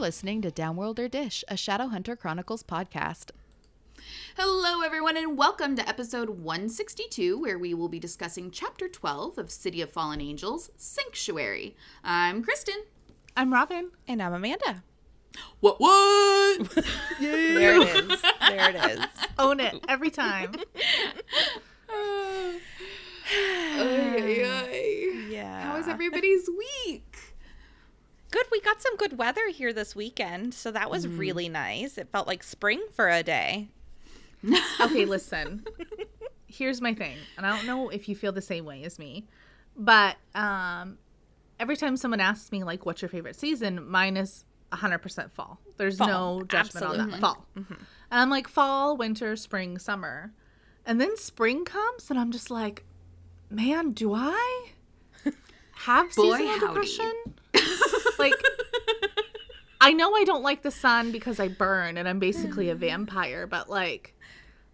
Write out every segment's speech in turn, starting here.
listening to Downworlder Dish, a Shadowhunter Chronicles podcast. Hello, everyone, and welcome to episode 162, where we will be discussing chapter 12 of City of Fallen Angels Sanctuary. I'm Kristen. I'm Robin. And I'm Amanda. What, what? There it is. There it is. Own it every time. Ay, ay, ay. Yeah. How was everybody's week? Good. We got some good weather here this weekend, so that was really nice. It felt like spring for a day. Okay, listen. Here's my thing, and I don't know if you feel the same way as me, but um, every time someone asks me like, "What's your favorite season?" Mine is 100% fall. There's Fall, no judgment on absolutely. that. Fall. And I'm like fall, winter, spring, summer, and then spring comes, and I'm just like, man, do I have Boy, seasonal howdy. depression? Like I know I don't like the sun because I burn and I'm basically a vampire, but like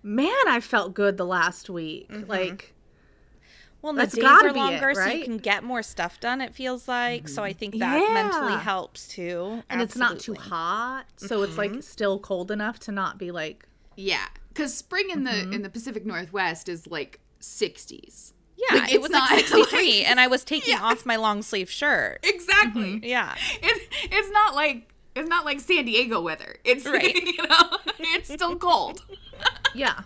man, I felt good the last week. Mm-hmm. Like Well, the days gotta are be it, longer, so you can get more stuff done. It feels like so. I mm-hmm. think that mentally helps too. and it's not too hot, so it's Mm-hmm. like still cold enough to not be like Yeah, because spring in the mm-hmm. in the Pacific Northwest is like 60s. Yeah, Like, it was not, like 63, like- and I was taking Yeah. off my long sleeve shirt. Exactly. Mm-hmm. Yeah. It, it's not like it's not like San Diego weather. It's Right. you know it's still cold. yeah.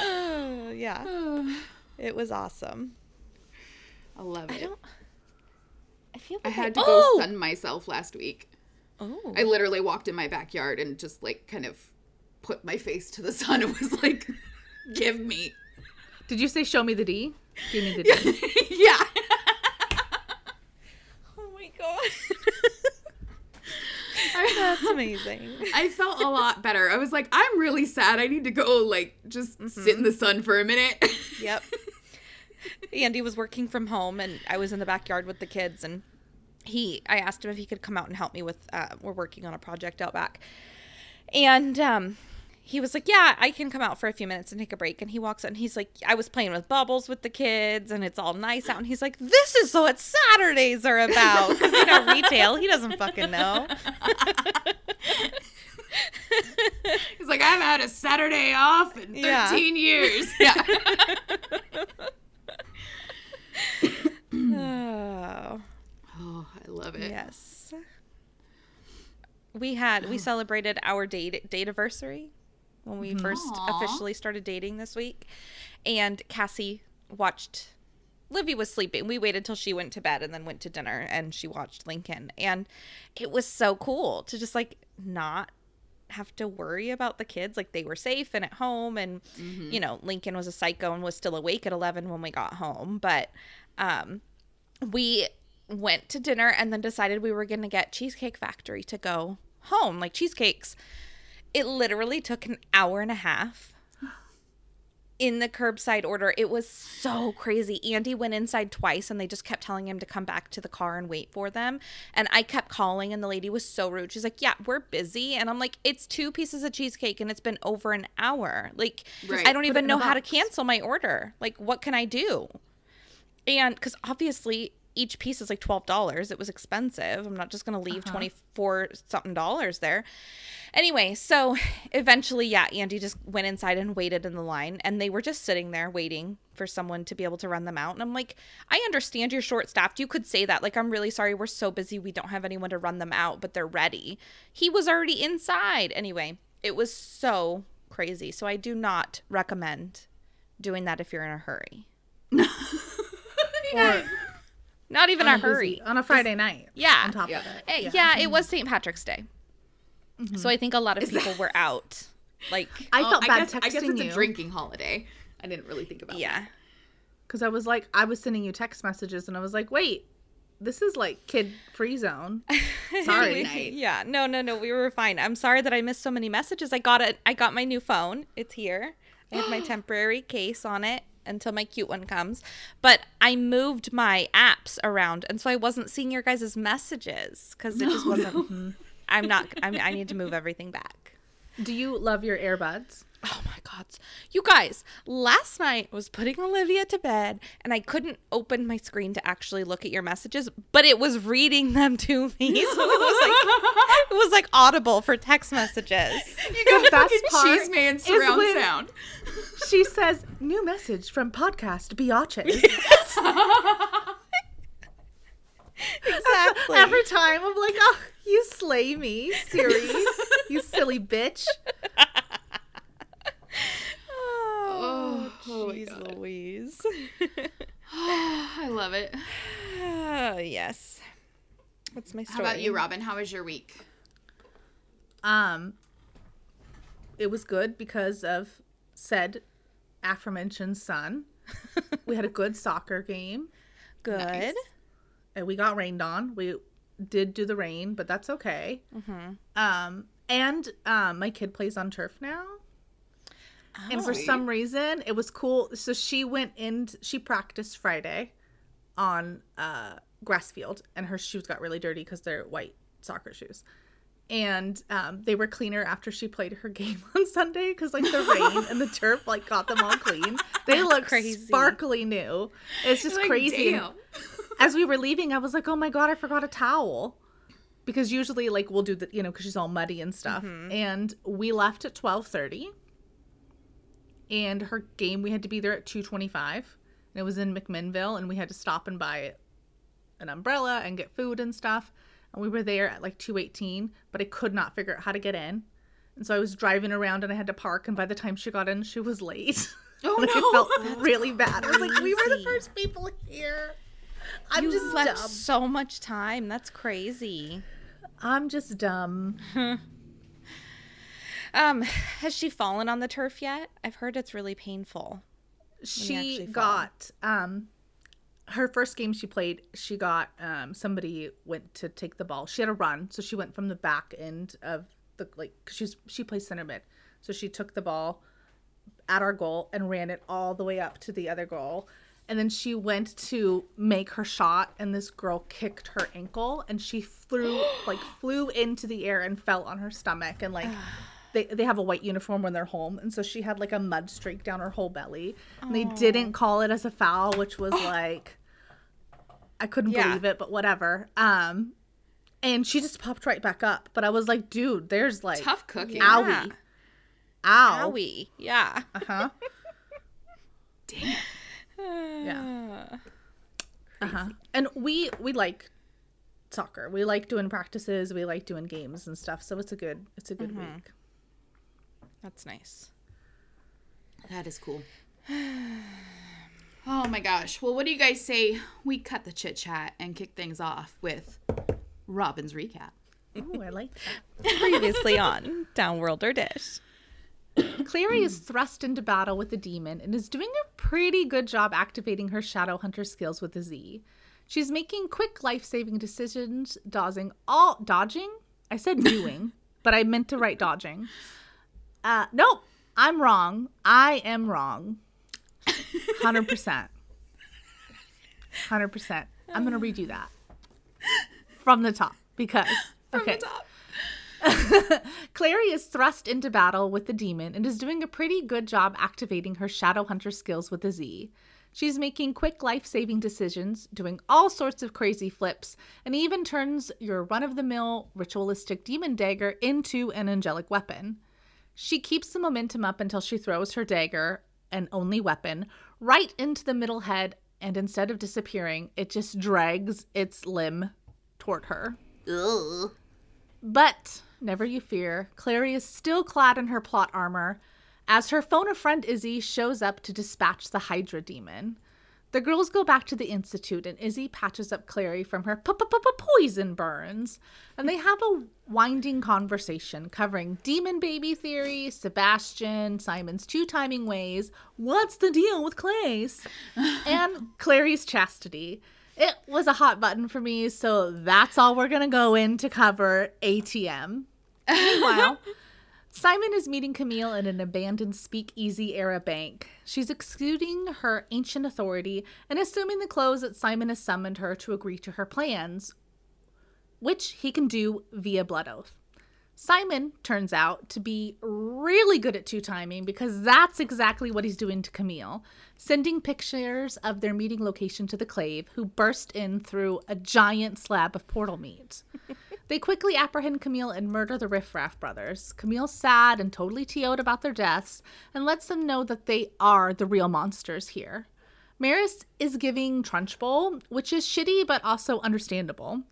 Oh, yeah. It was awesome. I love it. I feel I like had to oh! go sun myself last week. Oh. I literally walked in my backyard and just like kind of put my face to the sun and was like, "Give me." Did you say show me the D? Give me the D. yeah. Oh my god. That's amazing. I felt a lot better. I was like, I'm really sad. I need to go like just sit in the sun for a minute. Yep. Andy was working from home and I was in the backyard with the kids and he I asked him if he could come out and help me with uh, we're working on a project out back. And um he was like, "Yeah, I can come out for a few minutes and take a break." And he walks out and he's like, "I was playing with bubbles with the kids and it's all nice out." And he's like, "This is what Saturdays are about. Because, you know, retail, he doesn't fucking know. He's like, I've had a Saturday off in 13 Yeah. years. Yeah. Oh. oh, I love it. Yes. We had we celebrated our date date anniversary when we first officially started dating this week, and Cassie watched. Livy was sleeping. We waited till she went to bed and then went to dinner, and she watched Lincoln, and it was so cool to just like not have to worry about the kids. Like they were safe and at home and you know lincoln was a psycho and was still awake at 11 when we got home. But um we went to dinner and then decided we were going to get cheesecake factory to go home. Like cheesecakes it literally took an hour and a half in the curbside order. It was so crazy. Andy went inside twice and they just kept telling him to come back to the car and wait for them. And i kept calling and the lady was so rude. She's like yeah we're busy. And i'm like it's two pieces of cheesecake and it's been over an hour. Like Right. i don't Put even know how to cancel my order. Like what can i do? And because obviously each piece is like $12 it was expensive. I'm not just going to leave uh-huh. 24 something dollars there. Anyway so eventually yeah andy just went inside and waited in the line and they were just sitting there waiting for someone to be able to run them out and i'm like i understand you're short staffed you could say that. Like i'm really sorry. We're so busy. We don't have anyone to run them out but they're ready. He was already inside. Anyway it was so crazy. So i do not recommend doing that if you're in a hurry. Or not even on a busy- hurry on a Friday night. Yeah. On top Yeah. of it. Eh, yeah. it was St. Patrick's Day. So I think a lot of people were out. Like, I Oh, felt I bad guess, texting I guess it's you a drinking holiday. I didn't really think about yeah. because I was like, I was sending you text messages, and I was like, wait, this is like kid free zone. Sorry. night. Yeah. No, no, no. We were fine. I'm sorry that I missed so many messages. I got it. I got my new phone. It's here. I have my temporary case on it until my cute one comes. But I moved my apps around, and so I wasn't seeing your guys' messages because it just wasn't. Hmm, I'm not. I'm, I need to move everything back. Do you love your earbuds? Oh my god, gods. You guys, last night I was putting Olivia to bed and I couldn't open my screen to actually look at your messages, but it was reading them to me. So it was like it was like audible for text messages. You got The best fucking part cheese man surround when- sound. She says, "New message from podcast Biatches." Exactly. Every time I'm like, "Oh, you slay me, Siri, you silly bitch." oh, Oh my jeez God. Louise. I love it. Oh, yes. What's my story? How about you, Robin? How was your week? Um, it was good because of said aforementioned son. we had a good soccer game, Good. Nice. and we got rained on. We did do the rain, but that's okay. Mm-hmm. Um, and um, my kid plays on turf now. And for Sweet. some reason, it was cool. So she went in, she practiced Friday on uh, grass field, and her shoes got really dirty because they're white soccer shoes. And um, they were cleaner after she played her game on Sunday because, like, the rain and the turf, like, got them all clean. They look crazy. sparkly new. It's just Like, crazy. As we were leaving, I was like, oh my God, I forgot a towel. Because usually, like, we'll do the, you know, because she's all muddy and stuff. And we left at 1230 and her game we had to be there at 225 and it was in mcminnville and we had to stop and buy an umbrella and get food and stuff and we were there at like 218 but i could not figure out how to get in and so i was driving around and i had to park and by the time she got in she was late Oh like, no. i felt really bad i was like we were the first people here i'm You just left dumb so much time. That's crazy. i'm just dumb Um, has she fallen on the turf yet? I've heard it's really painful. she got um her first game she played she got um somebody went to take the ball. She had a run so she went from the back end of the like 'cause she's she plays center mid. So she took the ball at our goal and ran it all the way up to the other goal. And then she went to make her shot and this girl kicked her ankle and she flew like flew into the air and fell on her stomach and like they, they have a white uniform when they're home and so she had like a mud streak down her whole belly and they didn't call it as a foul which was like i couldn't Yeah. believe it but whatever um and she just popped right back up but i was like dude there's like Tough cooking. owie ow Owie. Yeah. uh-huh Damn. Yeah. uh-huh and we we like soccer we like doing practices we like doing games and stuff so it's a good it's a good week That's nice. That is cool. Oh my gosh. Well, what do you guys say we cut the chit chat and kick things off with Robin's recap? oh i like that Previously on Downworlder Dish. Clary is thrust into battle with the demon and is doing a pretty good job activating her shadow hunter skills with the Z. She's making quick life-saving decisions, dodging all dodging. I said doing, but I meant to write dodging. Uh, nope, I'm wrong. I am wrong. Hundred percent. Hundred percent. I'm gonna redo that from the top because okay. Clary is thrust into battle with the demon and is doing a pretty good job activating her Shadow Hunter skills with the Z. She's making quick life saving decisions, doing all sorts of crazy flips, and even turns your run of the mill ritualistic demon dagger into an angelic weapon. She keeps the momentum up until she throws her dagger, an only weapon, right into the middle head, and instead of disappearing, it just drags its limb toward her. Ugh. But never you fear, Clary is still clad in her plot armor as her phone a friend Izzy shows up to dispatch the Hydra demon. The girls go back to the Institute and Izzy patches up Clary from her poison burns. And they have a winding conversation covering demon baby theory, Sebastian, Simon's two timing ways, what's the deal with Clace, and Clary's chastity. It was a hot button for me, so that's all we're gonna go in to cover ATM. Meanwhile, Simon is meeting Camille in an abandoned speakeasy era bank. She's excluding her ancient authority and assuming the clothes that Simon has summoned her to agree to her plans, which he can do via blood oath. Simon turns out to be really good at two timing because that's exactly what he's doing to Camille, sending pictures of their meeting location to the Clave, who burst in through a giant slab of portal meat. they quickly apprehend Camille and murder the Riffraff brothers. Camille's sad and totally TO'd about their deaths and lets them know that they are the real monsters here. Maryse is giving Trunchbull, which is shitty but also understandable.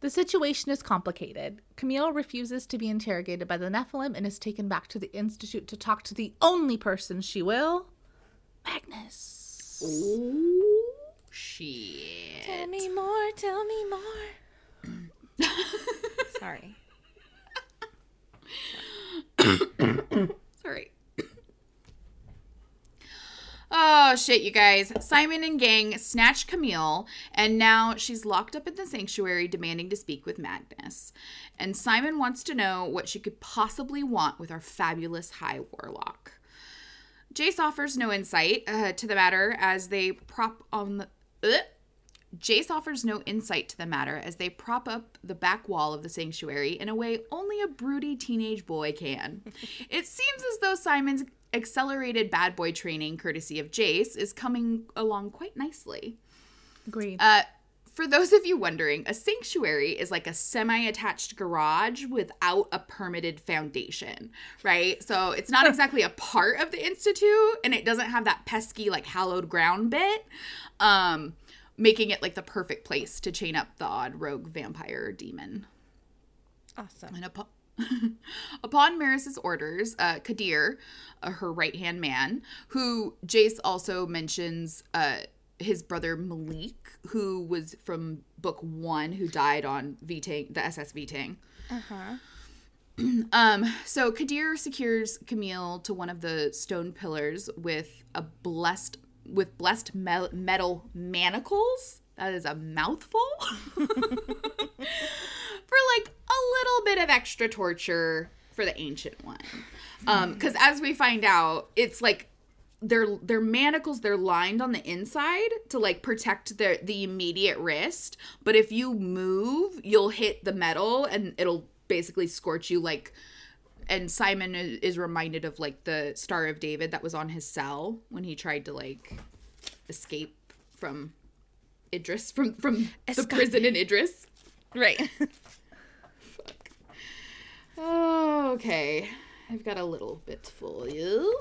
The situation is complicated. Camille refuses to be interrogated by the Nephilim and is taken back to the Institute to talk to the only person she will Magnus. Oh, shit. Tell me more, tell me more. Sorry. Sorry. Oh shit, you guys. Simon and gang snatch Camille, and now she's locked up in the sanctuary demanding to speak with Magnus. And Simon wants to know what she could possibly want with our fabulous High Warlock. Jace offers no insight uh, to the matter as they prop on the. Ugh. Jace offers no insight to the matter as they prop up the back wall of the sanctuary in a way only a broody teenage boy can. it seems as though Simon's accelerated bad boy training, courtesy of Jace, is coming along quite nicely. Agreed. Uh, for those of you wondering, a sanctuary is like a semi attached garage without a permitted foundation, right? So it's not exactly a part of the Institute and it doesn't have that pesky, like, hallowed ground bit, um, making it like the perfect place to chain up the odd rogue vampire demon. Awesome. And upon, upon Maryse's orders, uh, Kadir, uh, her right hand man, who Jace also mentions uh, his brother Malik, who was from book one, who died on V-Tang, the SS V-Tang. Uh-huh. Um, so Kadir secures Camille to one of the stone pillars with a blessed with blessed me- metal manacles. That is a mouthful. for like a little bit of extra torture for the ancient one. Um, because as we find out, it's like they're they're manacles they're lined on the inside to like protect the the immediate wrist but if you move you'll hit the metal and it'll basically scorch you like and simon is reminded of like the star of david that was on his cell when he tried to like escape from idris from from the prison in idris Right. Fuck. Okay, I've got a little bit for you.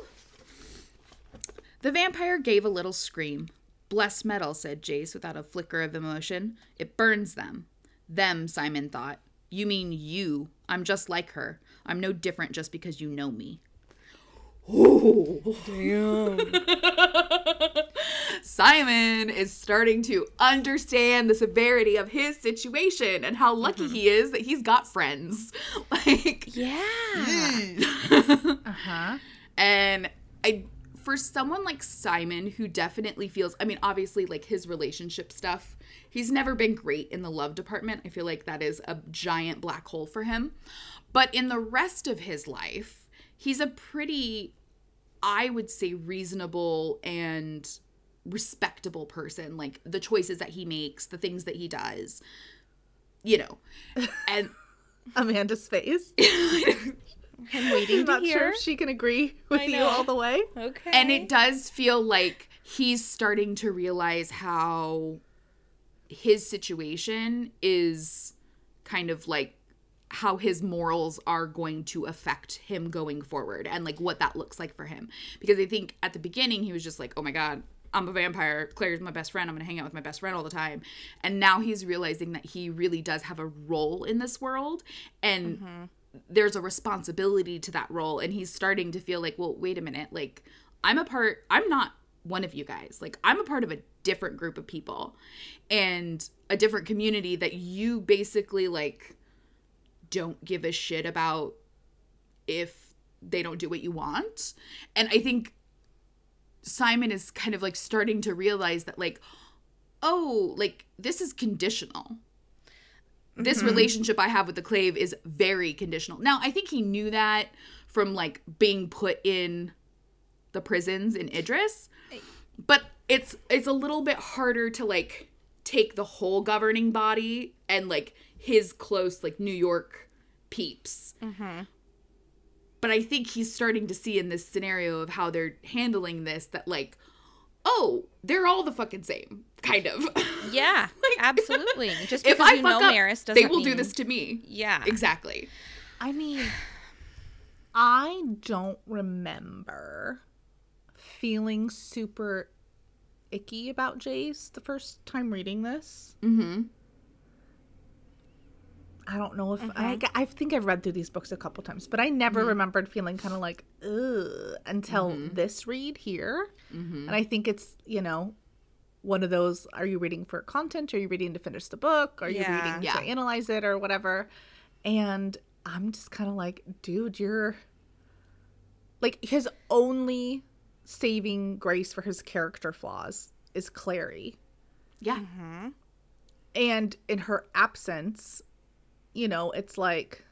The vampire gave a little scream. Bless metal, said Jace without a flicker of emotion. It burns them. Them, Simon thought. You mean you. I'm just like her. I'm no different just because you know me. Oh, damn. Simon is starting to understand the severity of his situation and how lucky he is that he's got friends. Like, yeah. Uh-huh. and I for someone like Simon who definitely feels I mean obviously like his relationship stuff he's never been great in the love department. I feel like that is a giant black hole for him. But in the rest of his life, he's a pretty I would say reasonable and respectable person like the choices that he makes, the things that he does. You know. And Amanda's face. I'm waiting I'm to not hear. sure if she can agree with you all the way. Okay. and it does feel like he's starting to realize how his situation is kind of like how his morals are going to affect him going forward and like what that looks like for him. Because i think at the beginning he was just like oh my god i'm a vampire. Clary's my best friend. I'm gonna hang out with my best friend all the time. And now he's realizing that he really does have a role in this world and mm-hmm. there's a responsibility to that role and he's starting to feel like well wait a minute. Like i'm a part i'm not one of you guys. Like i'm a part of a different group of people and a different community that you basically like don't give a shit about if they don't do what you want. And i think simon is kind of like starting to realize that like oh like this is conditional. This mm-hmm. relationship I have with the clave is very conditional. Now, I think he knew that from like being put in the prisons in Idris, but it's it's a little bit harder to like take the whole governing body and like his close like New York peeps but I think he's starting to see in this scenario of how they're handling this that like, oh, they're all the fucking same, kind of. Yeah, like, absolutely. Just if I you fuck know up, Maryse doesn't they will do this to me. Yeah. Exactly. I mean, I don't remember feeling super icky about Jace the first time reading this. Mm-hmm. I don't know if I, mm-hmm. I think I've read through these books a couple times, but I never mm-hmm. remembered feeling kind of like ugh until mm-hmm. this read here. And I think it's you know one of those: Are you reading for content? Are you reading to finish the book? Are you Yeah. reading Yeah. to analyze it or whatever? And I'm just kind of like, dude, you're like his only saving grace for his character flaws is Clary Yeah. and in her absence you know it's like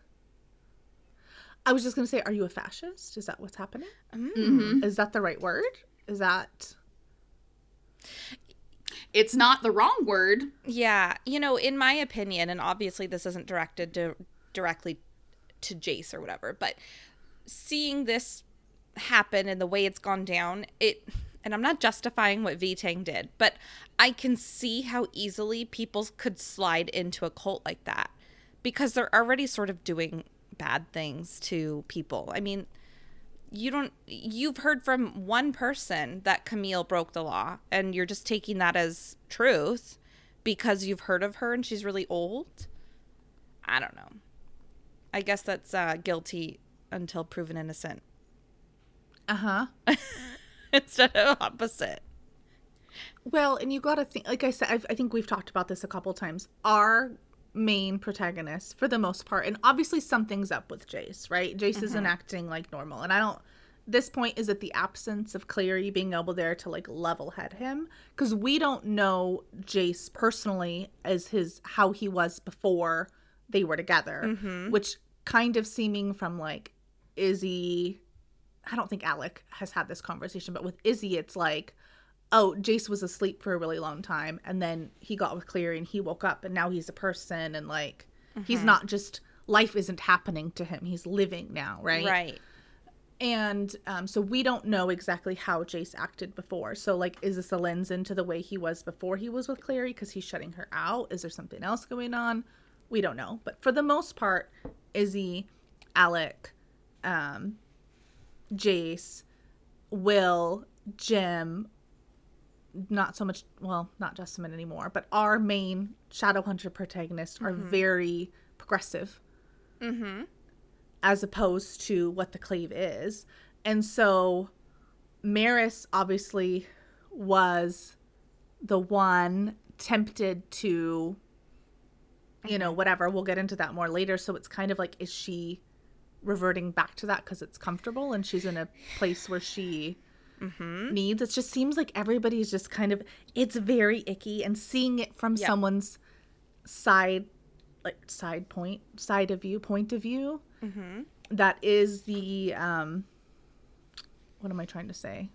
i was just going to say are you a fascist is that what's happening Mm-hmm. is that the right word is that It's not the wrong word. Yeah, you know, in my opinion, and obviously this isn't directed to directly to Jace or whatever, but seeing this happen and the way it's gone down, it and I'm not justifying what V Tang did, but I can see how easily people could slide into a cult like that because they're already sort of doing bad things to people. I mean, you don't you've heard from one person that Camille broke the law and you're just taking that as truth because you've heard of her and she's really old. I don't know. I guess that's uh, guilty until proven innocent uh-huh instead of opposite. well and you got to think like i said I've, i think we've talked about this a couple times our main protagonist for the most part. And obviously something's up with jace right? Jace isn't mm-hmm. acting like normal. And i don't this point is at the absence of clary being able there to like level head him because we don't know jace personally as his how he was before they were together mm-hmm. which kind of seeming from like izzy i don't think alec has had this conversation but with izzy it's like oh, Jace was asleep for a really long time and then he got with Clary and he woke up and now he's a person and like he's not just life isn't happening to him. He's living now, right? Right. And um, so we don't know exactly how Jace acted before. So like is this a lens into the way he was before he was with Clary because he's shutting her out? Is there something else going on? We don't know. But for the most part, Izzy, Alec, um, Jace, Will, Jem, not so much well not Jessamine anymore but our main shadowhunter protagonists are mm-hmm. very progressive. Mm-hmm. As opposed to what the clave is. And so maryse obviously was the one tempted to you know whatever. We'll get into that more later. So it's kind of like is she reverting back to that because it's comfortable and she's in a place where she needs. It just seems like everybody's just kind of it's very icky and seeing it from Yeah. someone's side like side point side of view point of view that is the um what am I trying to say?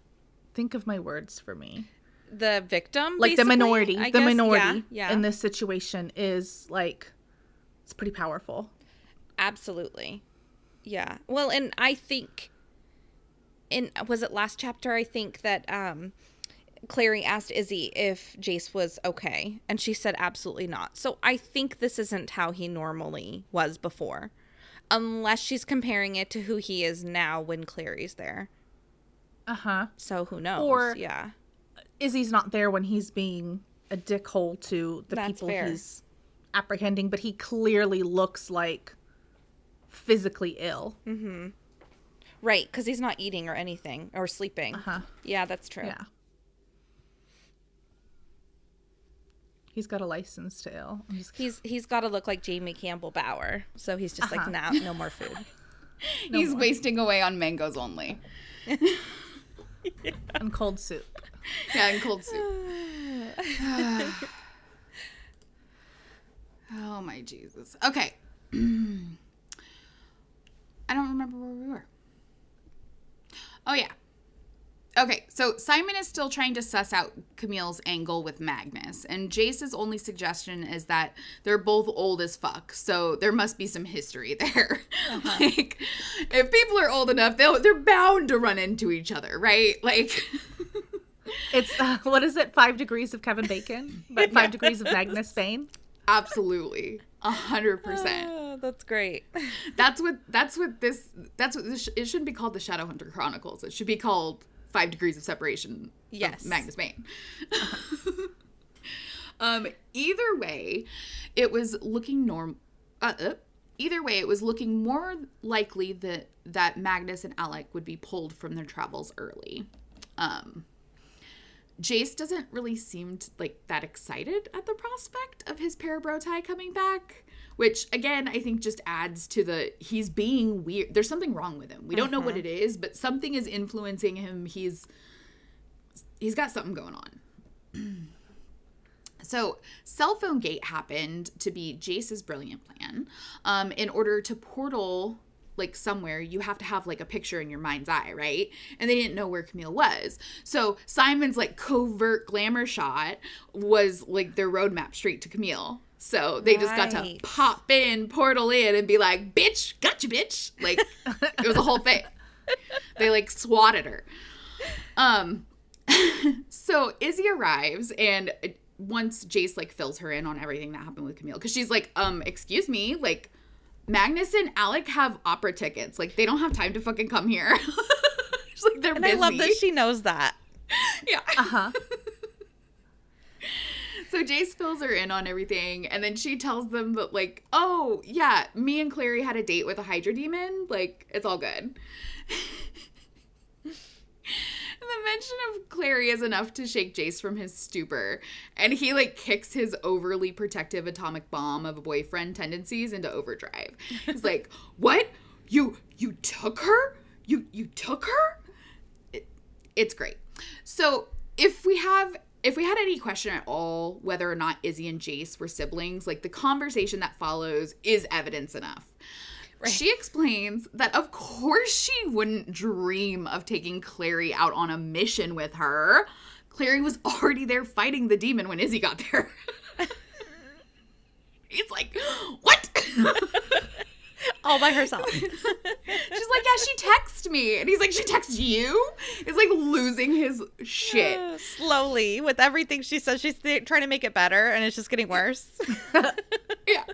Think of my words for me. The victim, Like the minority, I the guess. minority Yeah, yeah. in this situation is like it's pretty powerful. Absolutely. Yeah. Well, and I think in was it last chapter I think that um Clary asked Izzy if Jace was okay and she said absolutely not. So I think this isn't how he normally was before. Unless she's comparing it to who he is now when Clary's there. Uh-huh. So who knows? Or- yeah. Izzy's not there when he's being a dickhole to the That's people fair. he's apprehending, but he clearly looks like physically ill. Right, cuz he's not eating or anything or sleeping. Uh-huh. Yeah, that's true. Yeah. He's got a license to ill. He's, He's he's got to look like Jamie Campbell Bower. So he's just Uh-huh. like, "Nah, no more food." He's wasting away on mangoes only. and cold soup. Yeah, and cold soup. oh my Jesus. Okay. I don't remember where we were. Oh yeah. Okay, so Simon is still trying to suss out Camille's angle with Magnus, and Jace's only suggestion is that they're both old as fuck, so there must be some history there. like, if people are old enough, they'll they're bound to run into each other, right? Like, It's uh, what is it? Five degrees of Kevin Bacon, but five degrees of Magnus Bane. absolutely, a hundred percent. Oh, that's great. That's what that's what this that's what this it shouldn't be called the Shadowhunter Chronicles. It should be called Five Degrees of Separation. of Yes. Magnus Bane. um. Either way, it was looking norm. Uh, uh, either way, it was looking more likely that that Magnus and Alec would be pulled from their travels early. Um. Jace doesn't really seem like that excited at the prospect of his parabatai coming back, which again I think just adds to the he's being weird. There's something wrong with him. We don't know what it is, but something is influencing him. He's he's got something going on. So, cell phone gate happened to be Jace's brilliant plan. Um, in order to portal like somewhere, you have to have like a picture in your mind's eye, right? And they didn't know where Camille was. So Simon's like covert glamour shot was like their roadmap straight to Camille. So they just got to pop in, portal in, and be like, "Bitch, gotcha, bitch!" Like it was a whole thing. They like swatted her. Um, so Izzy arrives and once Jace like fills her in on everything that happened with Camille, because she's like, um, excuse me, like Magnus and Alec have opera tickets. Like they don't have time to fucking come here. she's like they're And busy. I love that she knows that. yeah. Uh huh. So Jace fills her in on everything, and then she tells them that, like, oh, yeah, me and Clary had a date with a Hydra demon. Like, it's all good. the mention of Clary is enough to shake Jace from his stupor, and he, like, kicks his overly protective atomic bomb of boyfriend tendencies into overdrive. He's like, what? You, you took her? You, you took her? It- it's great. So if we have if we had any question at all whether or not Izzy and Jace were siblings, like the conversation that follows is evidence enough. Right. She explains that of course she wouldn't dream of taking Clary out on a mission with her. Clary was already there fighting the demon when Izzy got there. He's like, "What?" All by herself. She's like, yeah, she texted me. And he's like, she texted you? He's like losing his shit. Uh, Slowly, with everything she says, she's th- trying to make it better, and it's just getting worse. Yeah.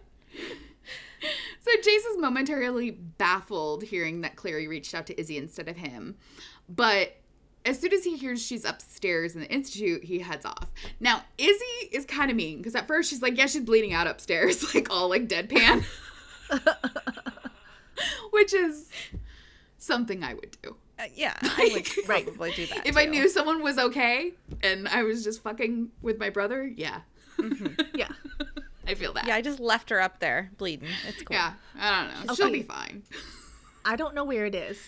So Jace is momentarily baffled hearing that Clary reached out to Izzy instead of him. But as soon as he hears she's upstairs in the institute, he heads off. Now, Izzy is kind of mean because at first she's like, yeah, she's bleeding out upstairs, like all like deadpan. Which is something I would do. Uh, yeah, I would Right. probably do that. If I knew someone was okay and I was just fucking with my brother, yeah. Yeah. I feel that. Yeah, I just left her up there bleeding. It's cool. Yeah, I don't know. She'll be fine. I don't know where it is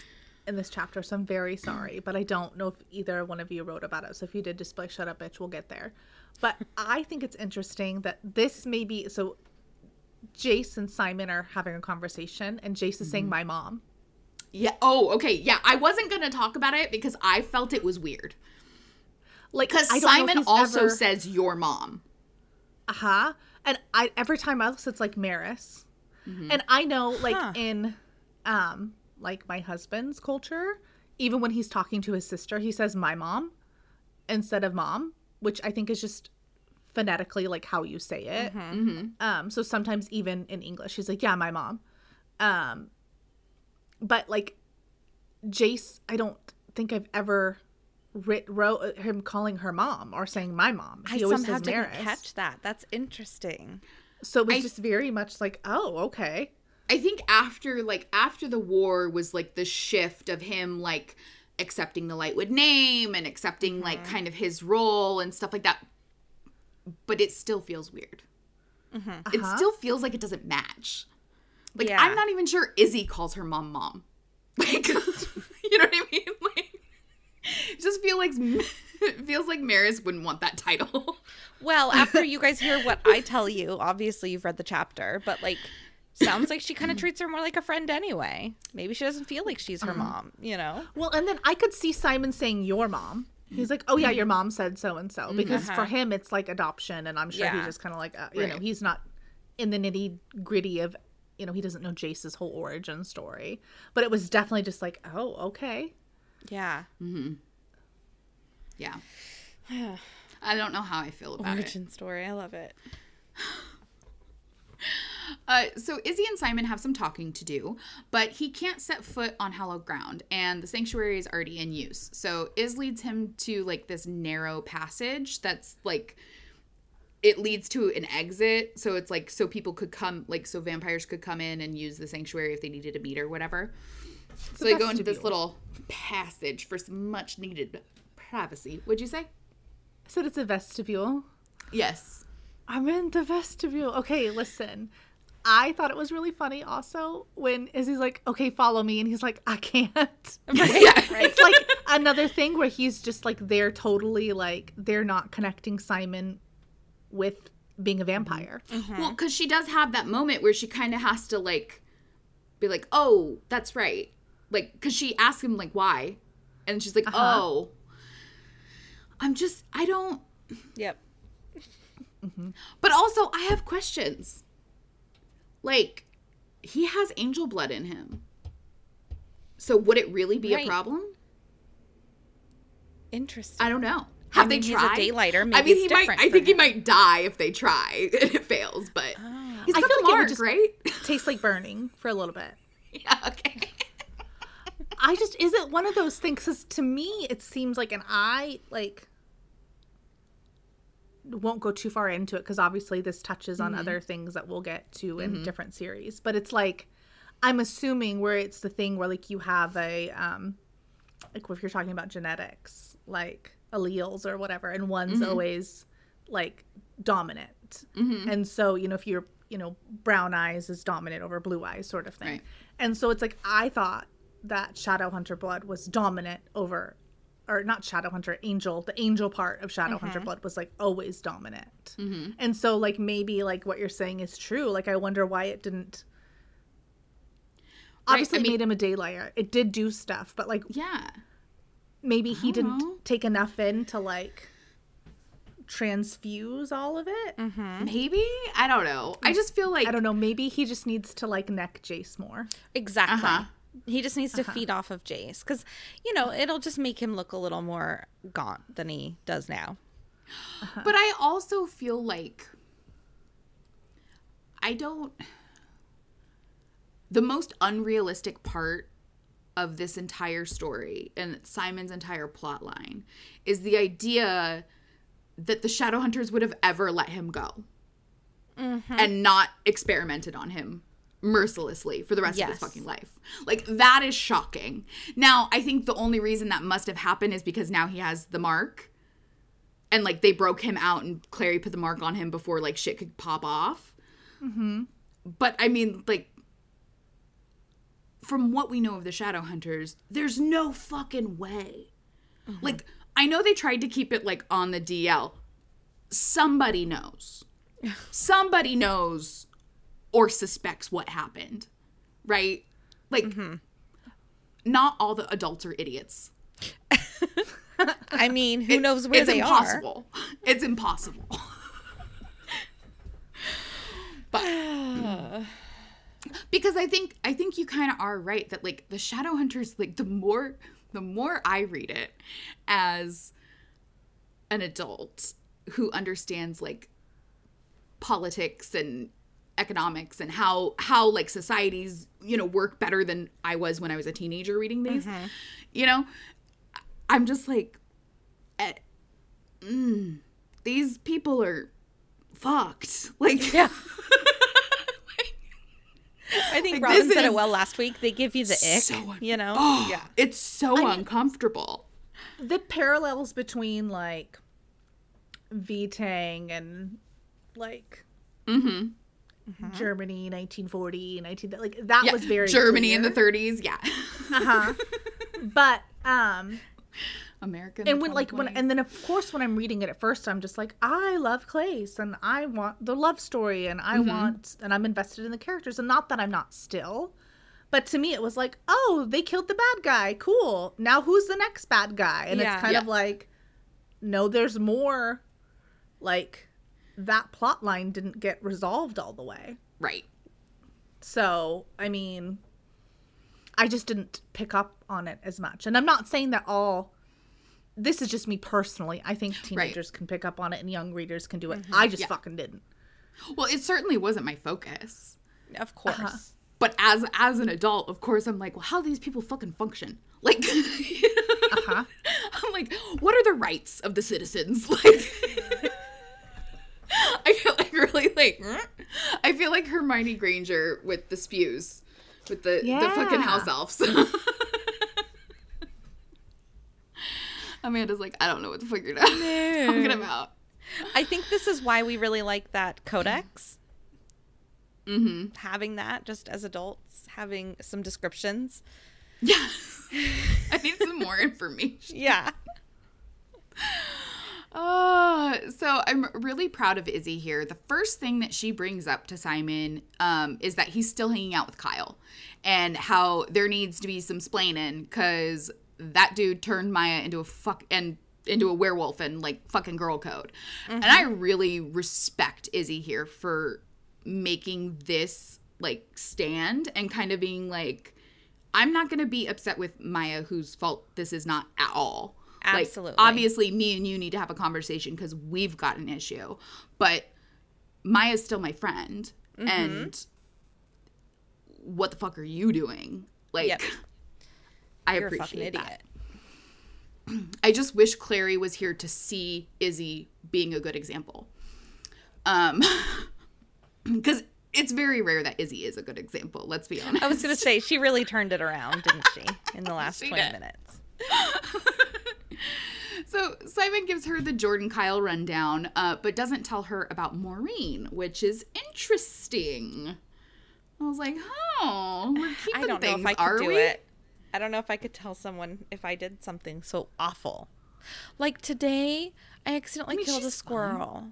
in this chapter, so I'm very sorry, but I don't know if either one of you wrote about it. So if you did display shut up bitch, we'll get there. But I think it's interesting that this may be so Jace and Simon are having a conversation and Jace is saying my mom. Yeah. Oh, okay. Yeah, I wasn't gonna talk about it because I felt it was weird. Like Because I don't know if Simon also ever- says your mom. uh-huh. And I every time else it's like Maryse. And I know like Huh. in um like my husband's culture, even when he's talking to his sister, he says my mom instead of mom, which I think is just phonetically like how you say it. Um so sometimes even in English he's like yeah, my mom. Um but like Jace, I don't think I've ever writ wrote him calling her mom or saying my mom. I always somehow says didn't Maryse. catch that. That's interesting. So it was I- just very much like, oh, okay. I think after like after the war was like the shift of him like accepting the Lightwood name and accepting like kind of his role and stuff like that. But it still feels weird. Mm-hmm. It Uh-huh. still feels like it doesn't match. Like Yeah. I'm not even sure Izzy calls her mom mom. Like you know what I mean? Like it just feel like it feels like Maryse wouldn't want that title. Well, after you guys hear what I tell you, obviously you've read the chapter, but like sounds like she kind of mm-hmm. treats her more like a friend anyway. Maybe she doesn't feel like she's her uh-huh. mom, you know? Well, and then I could see Simon saying your mom. He's like, "Oh yeah, mm-hmm. your mom said so and so," because for uh-huh. him it's like adoption, and I'm sure Yeah. he's just kind of like, uh, you know, he's not in the nitty gritty of, you know, he doesn't know Jace's whole origin story. But it was definitely just like, oh, okay. Yeah. Mm-hmm. Yeah. I don't know how I feel about it. Origin story. I love it. Uh, so Izzy and Simon have some talking to do, but he can't set foot on hallowed ground, and the sanctuary is already in use. So Iz leads him to like this narrow passage that's like it leads to an exit. So it's like so people could come, like so vampires could come in and use the sanctuary if they needed a meet or whatever. So they go into this little passage for some much needed privacy. Would you say? I said it's a vestibule. Yes. I'm in the vestibule. Okay, listen. I thought it was really funny also when Izzy's like, okay, follow me. And he's like, I can't. yeah. It's like another thing where he's just like, they're totally like, they're not connecting Simon with being a vampire. Mm-hmm. Mm-hmm. Well, because she does have that moment where she kind of has to like be like, "Oh, that's right," like because she asks him like why, and she's like, uh-huh. "Oh, I'm just I don't." Yep. Mm-hmm. But also, I have questions. Like, he has angel blood in him, so would it really be Right. a problem? Interesting. I don't know. Have mean, they he's a tried? daylighter. I mean, he might. I think he might die if they try and it fails. But ah. he's I got feel the like it mark, just- right? Tastes like burning for a little bit. yeah. Okay. I just, is it one of those things? Because to me, it seems like, an eye like, won't go too far into it because obviously this touches on mm-hmm. other things that we'll get to in mm-hmm. different series. But it's like, I'm assuming where it's the thing where like you have a, um, like if you're talking about genetics, like alleles or whatever, and one's mm-hmm. always like dominant. And so, you know, if you're, you know, brown eyes is dominant over blue eyes sort of thing. Right. And so it's like, I thought that Shadowhunter blood was dominant over, or not Shadowhunter, Angel, the angel part of Shadowhunter blood was like always dominant. Mm-hmm. And so, like, maybe like what you're saying is true. Like, I wonder why it didn't. Right, Obviously, I mean- made him a daylighter. It did do stuff, but like Yeah. maybe he didn't know. take enough in to like transfuse all of it. Mm-hmm. Maybe I don't know. I mm. just feel like I don't know. Maybe he just needs to like neck Jace more. Exactly. Uh-huh. He just needs to uh-huh. feed off of Jace because, you know, it'll just make him look a little more gaunt than he does now. Uh-huh. But I also feel like I don't. The most unrealistic part of this entire story and Simon's entire plot line is the idea that the Shadowhunters would have ever let him go mm-hmm. and not experimented on him mercilessly for the rest of his fucking life. Like that is shocking. Now, I think the only reason that must have happened is because now he has the mark and like they broke him out and Clary put the mark on him before like shit could pop off. Mm-hmm. But I mean, like, from what we know of the Shadowhunters, there's no fucking way. Like, I know they tried to keep it like on the DL. Somebody knows. Somebody knows or suspects what happened, right? Like, hmm not all the adults are idiots. I mean, who knows where it's they are? impossible. It's impossible. but because I think I think you kind of are right that like the shadow hunters like the more the more I read it as an adult who understands like politics and economics and how how like societies you know work better than I was when I was a teenager reading these you know I'm just like eh, mm, these people are fucked like Yeah. I think Like, Robin said it well last week. They give you the ick, so un- you know? oh, yeah. it's so uncomfortable The parallels between like V Tang and like mm-hmm. Germany 1940 19 like that yeah was very Germany in the 30s yeah uh-huh. but um American. and when like when and then of course when I'm reading it at first I'm just like I love Clace and I want the love story and I want and I'm invested in the characters and not that I'm not still. But to me it was like, oh, they killed the bad guy. Cool. Now who's the next bad guy? And Yeah. it's kind Yeah. of like no, there's more like that plot line didn't get resolved all the way. right. So, I mean, I just didn't pick up on it as much. And I'm not saying that all. This is just me personally. I think teenagers can pick up on it and young readers can do it. I just Yeah. fucking didn't. Well, it certainly wasn't my focus. Of course. Uh-huh. But as as an adult, of course, I'm like, well, how do these people fucking function? Like, Uh-huh. I'm like, what are the rights of the citizens? Like, I feel like really like, I feel like Hermione Granger with the spews, with the the fucking house elves. Amanda's like, I don't know what the fuck you're talking about. I think this is why we really like that codex. Mm-hmm. Having that just as adults, having some descriptions. Yeah, I need some more information. Yeah. Uh, so I'm really proud of Izzy here. The first thing that she brings up to Simon um, is that he's still hanging out with Kyle and how there needs to be some splaining because that dude turned Maya into a fuck and into a werewolf and like fucking girl code. And I really respect Izzy here for making this like stand and kind of being like, I'm not going to be upset with Maya, whose fault this is not at all. Like, Absolutely. obviously, me and you need to have a conversation because we've got an issue. But Maya's still my friend. Mm-hmm. And what the fuck are you doing? Like, Yep. I You're appreciate that. I just wish Clary was here to see Izzy being a good example. Um, because it's very rare that Izzy is a good example. Let's be honest. I was gonna say she really turned it around, didn't she? In the last twenty did. minutes. So Simon gives her the Jordan Kyle rundown, uh, but doesn't tell her about Maureen, which is interesting. I was like, oh, we're keeping I don't know if I could do we? it. I don't know if I could tell someone if I did something so awful. Like today, I accidentally mean, killed a squirrel.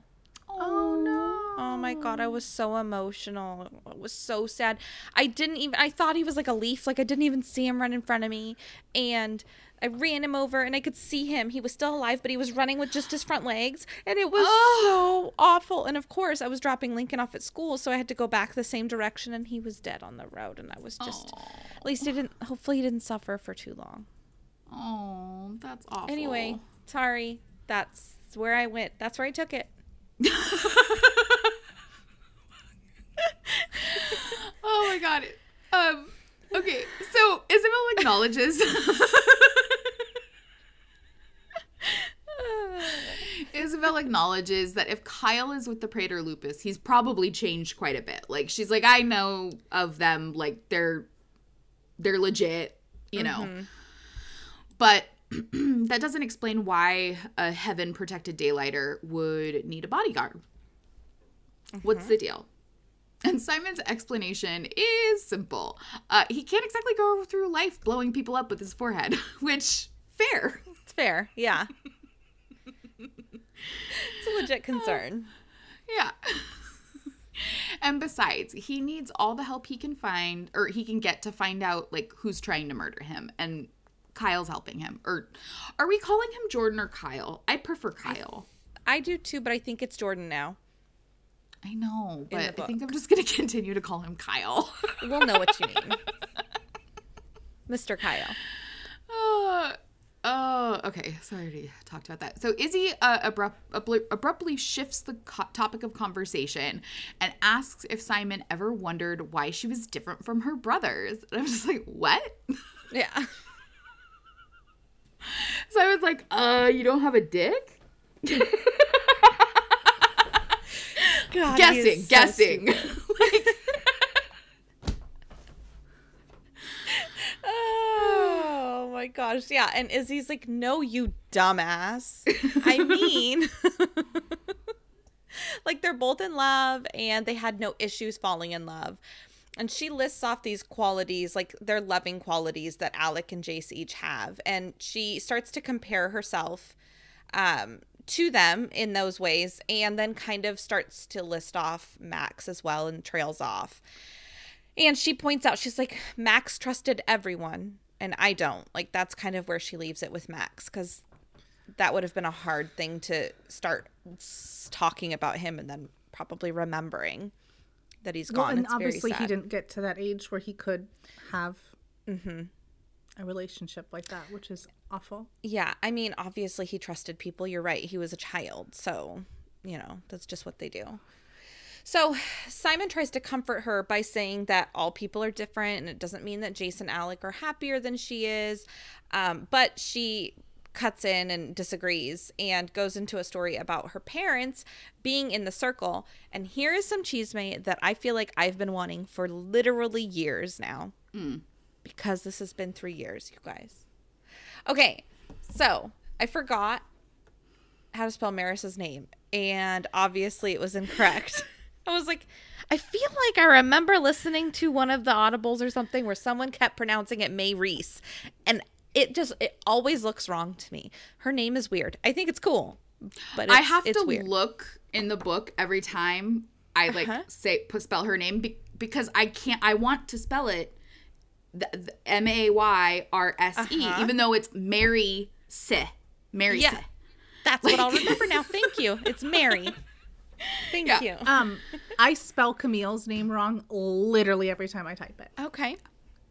Oh no. Oh my god, I was so emotional. It was so sad. I didn't even I thought he was like a leaf, like I didn't even see him run in front of me. And I ran him over and I could see him. He was still alive, but he was running with just his front legs. And it was oh. so awful. And of course, I was dropping Lincoln off at school, so I had to go back the same direction and he was dead on the road. And I was just at least he didn't hopefully he didn't suffer for too long. Oh, that's awful. Anyway, sorry. That's where I went. That's where I took it. oh my god. Um. Okay, so Isabel acknowledges. Isabel acknowledges that if Kyle is with the Praetor Lupus, he's probably changed quite a bit. Like she's like, I know of them, like they're they're legit, you know. But that doesn't explain why a heaven protected daylighter would need a bodyguard. What's the deal? And Simon's explanation is simple. Uh, he can't exactly go through life blowing people up with his forehead, which fair. It's fair. Yeah. it's a legit concern. Yeah. and besides, he needs all the help he can find or he can get to find out like who's trying to murder him and Kyle's helping him. Or are we calling him Jordan or Kyle? I prefer Kyle. I do too, but I think it's Jordan now. I know, but I think. I'm just going to continue to call him Kyle. We'll know what you mean. Mr. Kyle. Uh, oh, okay. Sorry to talk about that. So Izzy uh, abrupt, abruptly shifts the co- topic of conversation and asks if Simon ever wondered why she was different from her brothers. And I'm just like, what? Yeah. so I was like, uh, you don't have a dick? God, guessing, guessing. like, Oh my gosh. Yeah. And Izzy's like, no, you dumbass. I mean, like they're both in love and they had no issues falling in love. And she lists off these qualities, like their loving qualities that Alec and Jace each have. And she starts to compare herself um, to them in those ways and then kind of starts to list off Max as well and trails off. And she points out, she's like, Max trusted everyone and I don't. Like, that's kind of where she leaves it with Max because that would have been a hard thing to start s- talking about him and then probably remembering that he's gone. and It's obviously he didn't get to that age where he could have Mm-hmm. a relationship like that, which is awful. Yeah, I mean, obviously he trusted people. You're right. He was a child. So, you know, that's just what they do. So, Simon tries to comfort her by saying that all people are different and it doesn't mean that Jason Alec are happier than she is. Um, but she cuts in and disagrees and goes into a story about her parents being in the circle. And here is some cheesemate that I feel like I've been wanting for literally years now. Because this has been three years, you guys. Okay, so I forgot how to spell Maryse's name, and obviously it was incorrect. I was like, I feel like I remember listening to one of the audibles or something where someone kept pronouncing it May Reese, and it just it always looks wrong to me. Her name is weird. I think it's cool, but it's, I have to weird. look in the book every time I like Uh-huh. say put spell her name be- because I can't. I want to spell it M A Y R S E, Uh-huh. even though it's Mary Se. Mary Yeah. Se. That's what I'll remember now. Thank you. It's Mary. Thank Yeah. you. Um, I spell Camille's name wrong literally every time I type it, Okay.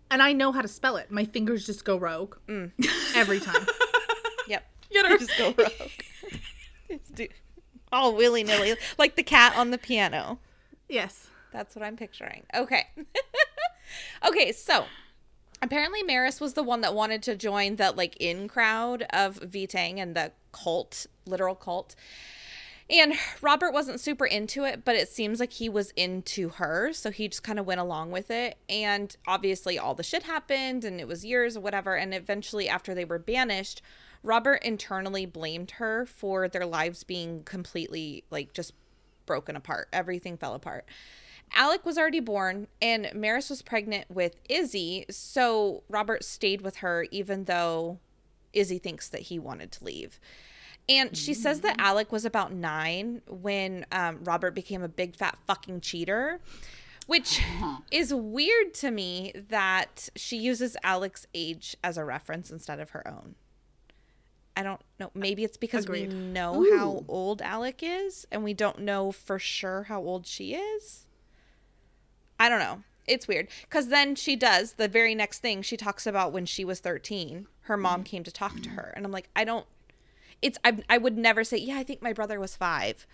and I know how to spell it. My fingers just go rogue Mm. every time. Yep. You know? Just go rogue. Just do all willy nilly, like the cat on the piano. yes. That's what I'm picturing. Okay. okay, so apparently Maryse was the one that wanted to join that like in crowd of V-Tang and the cult, literal cult. And Robert wasn't super into it, but it seems like he was into her, so he just kind of went along with it. And obviously all the shit happened and it was years or whatever, and eventually after they were banished, Robert internally blamed her for their lives being completely like just broken apart. Everything fell apart. Alec was already born and Maryse was pregnant with Izzy, so Robert stayed with her even though Izzy thinks that he wanted to leave. And she says that Alec was about nine when um, Robert became a big fat fucking cheater, which is weird to me that she uses Alec's age as a reference instead of her own. I don't know. Maybe it's because Agreed. we know how old Alec is and we don't know for sure how old she is. I don't know. It's weird because then she does the very next thing. She talks about when she was 13, her mom came to talk to her. And I'm like, I don't, it's, I, I would never say, yeah, I think my brother was five.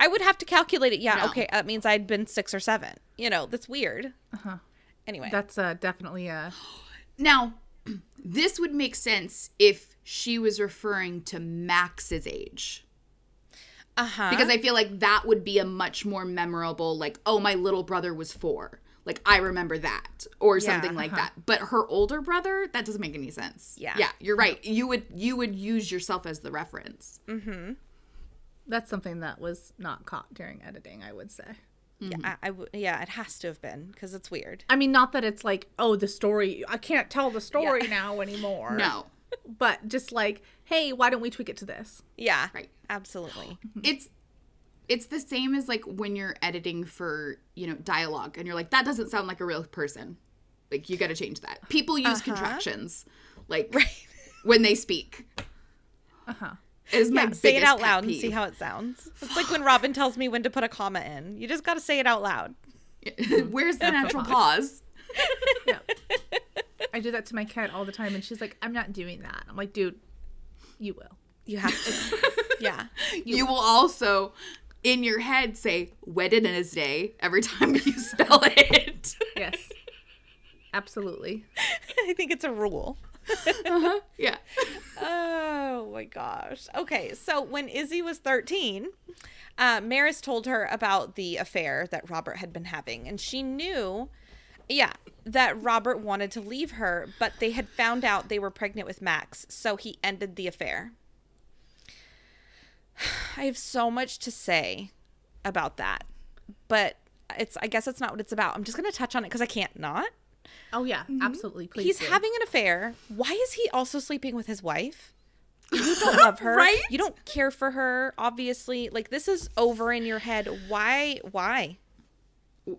I would have to calculate it. Yeah, No. okay. That means I'd been six or seven. You know, that's weird. Uh-huh. Anyway. That's uh, definitely a. Now, this would make sense if she was referring to Max's age. Uh huh. Because I feel like that would be a much more memorable, like, oh, my little brother was four. Like, I remember that. Or Yeah, something like that. But her older brother, that doesn't make any sense. Yeah. Yeah, you're right. You would you would use yourself as the reference. Mm-hmm. That's something that was not caught during editing. I would say. yeah, I, I w- yeah, it has to have been because it's weird. I mean, not that it's like, oh, the story. I can't tell the story Yeah. now anymore. No. But just like, hey, why don't we tweak it to this? Yeah. Right. Absolutely. It's it's the same as like when you're editing for, you know, dialogue and you're like, that doesn't sound like a real person. Like you gotta change that. People use contractions like right. when they speak. Uh huh. Is my Yeah, say it out pet loud and see how it sounds. It's like when Robin tells me when to put a comma in. You just got to say it out loud. Where's the natural pause? Yeah. I do that to my cat all the time, and she's like, "I'm not doing that." I'm like, "Dude, you will." You have to. yeah. You will also in your head say Wednesday every time you spell it. Yes. Absolutely. I think it's a rule. uh-huh. yeah. Oh my gosh. Okay, so when Izzy was 13, uh, Maryse told her about the affair that Robert had been having, and she knew, yeah, that Robert wanted to leave her, but they had found out they were pregnant with Max, so he ended the affair. I have so much to say about that, but it's I guess it's not what it's about. I'm just gonna touch on it because I can't not. Oh yeah, mm-hmm. absolutely. Please. He's do. having an affair. Why is he also sleeping with his wife? You don't love her. Right? You don't care for her, obviously. Like this is over in your head. Why why?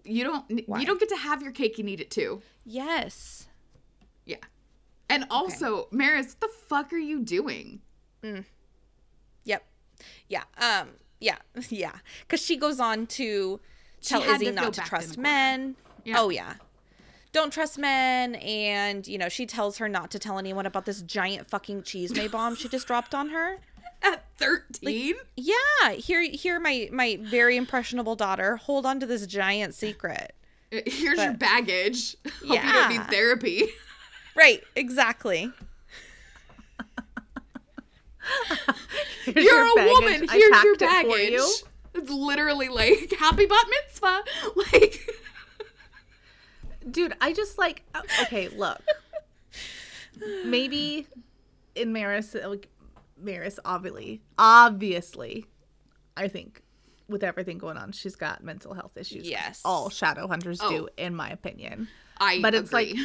You don't Why? you don't get to have your cake and eat it too. Yes. Yeah. And also, Maryse, what the fuck are you doing? Yep. Yeah. Um. Yeah. Yeah. Because she goes on to tell Izzy to not to trust men. Yeah. Oh yeah. Don't trust men, and you know she tells her not to tell anyone about this giant fucking cheese may bomb she just dropped on her. At 13? Yeah. Here, here, my my very impressionable daughter. Hold on to this giant secret. Here's your But- baggage. Hope you don't need therapy. Right. Exactly. Here's You're your a baggage. woman. Here's your packed it for baggage. you. It's literally like happy bat mitzvah. Like Dude, I just like okay, look. Maybe in Maryse like Maryse obviously obviously I think with everything going on, she's got mental health issues. Yes. All shadow hunters do, Oh. in my opinion. I But it's like-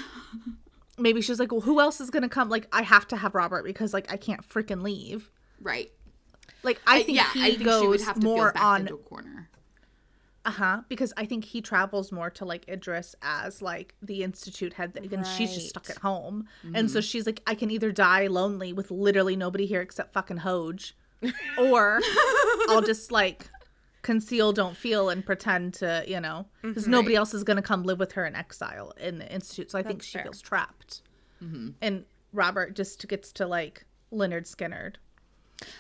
Maybe she's like, Well, who else is gonna come? Like, I have to have Robert because like I can't freaking leave. right. Like I think yeah, he I think goes she would have to more on into a corner. Uh-huh. Because I think he travels more to like Idris as like the institute head and she's just stuck at home. And Mm-hmm. so she's like, I can either die lonely with literally nobody here except fucking Hodge. Or I'll just like conceal, don't feel and pretend to, you know, because nobody else is gonna come live with her in exile in the institute. So I think she fair. feels trapped. Mm-hmm. And Robert just gets to like Lynyrd Skynyrd.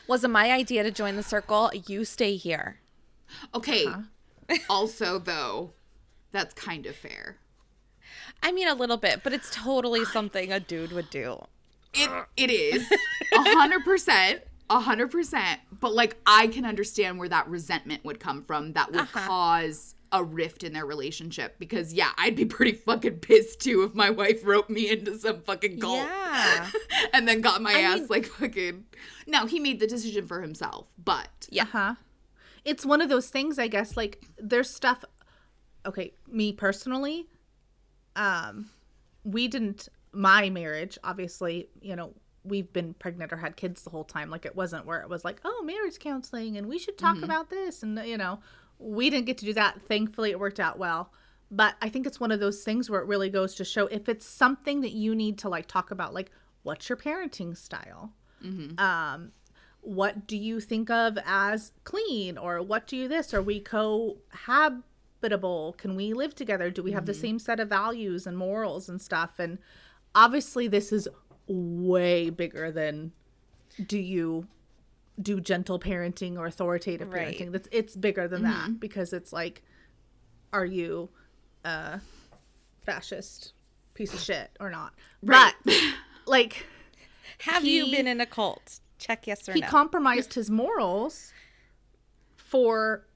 was it my idea to join the circle. You stay here. Okay. Uh-huh. also though, that's kind of fair. I mean, a little bit, but it's totally something a dude would do. It it is a hundred percent, a hundred percent. But like, I can understand where that resentment would come from. That would Uh-huh. cause a rift in their relationship. Because yeah, I'd be pretty fucking pissed too if my wife roped me into some fucking cult. Yeah. and then got my ass mean- like fucking. No, he made the decision for himself, but Yeah. Uh-huh. It's one of those things, I guess, like there's stuff okay, me personally, um, we didn't my marriage, obviously, you know, we've been pregnant or had kids the whole time. Like it wasn't where it was like, oh, marriage counseling and we should talk about this and you know, we didn't get to do that. Thankfully it worked out well. But I think it's one of those things where it really goes to show if it's something that you need to like talk about, like what's your parenting style? um what do you think of as clean? Or what do you this? Are we cohabitable? Can we live together? Do we have the mm-hmm. same set of values and morals and stuff? And obviously this is way bigger than do you do gentle parenting or authoritative Right. parenting. That's it's bigger than that mm-hmm. because it's like are you a fascist piece of shit or not? Right. but like Have you been in a cult? Check yes or he no. compromised his morals for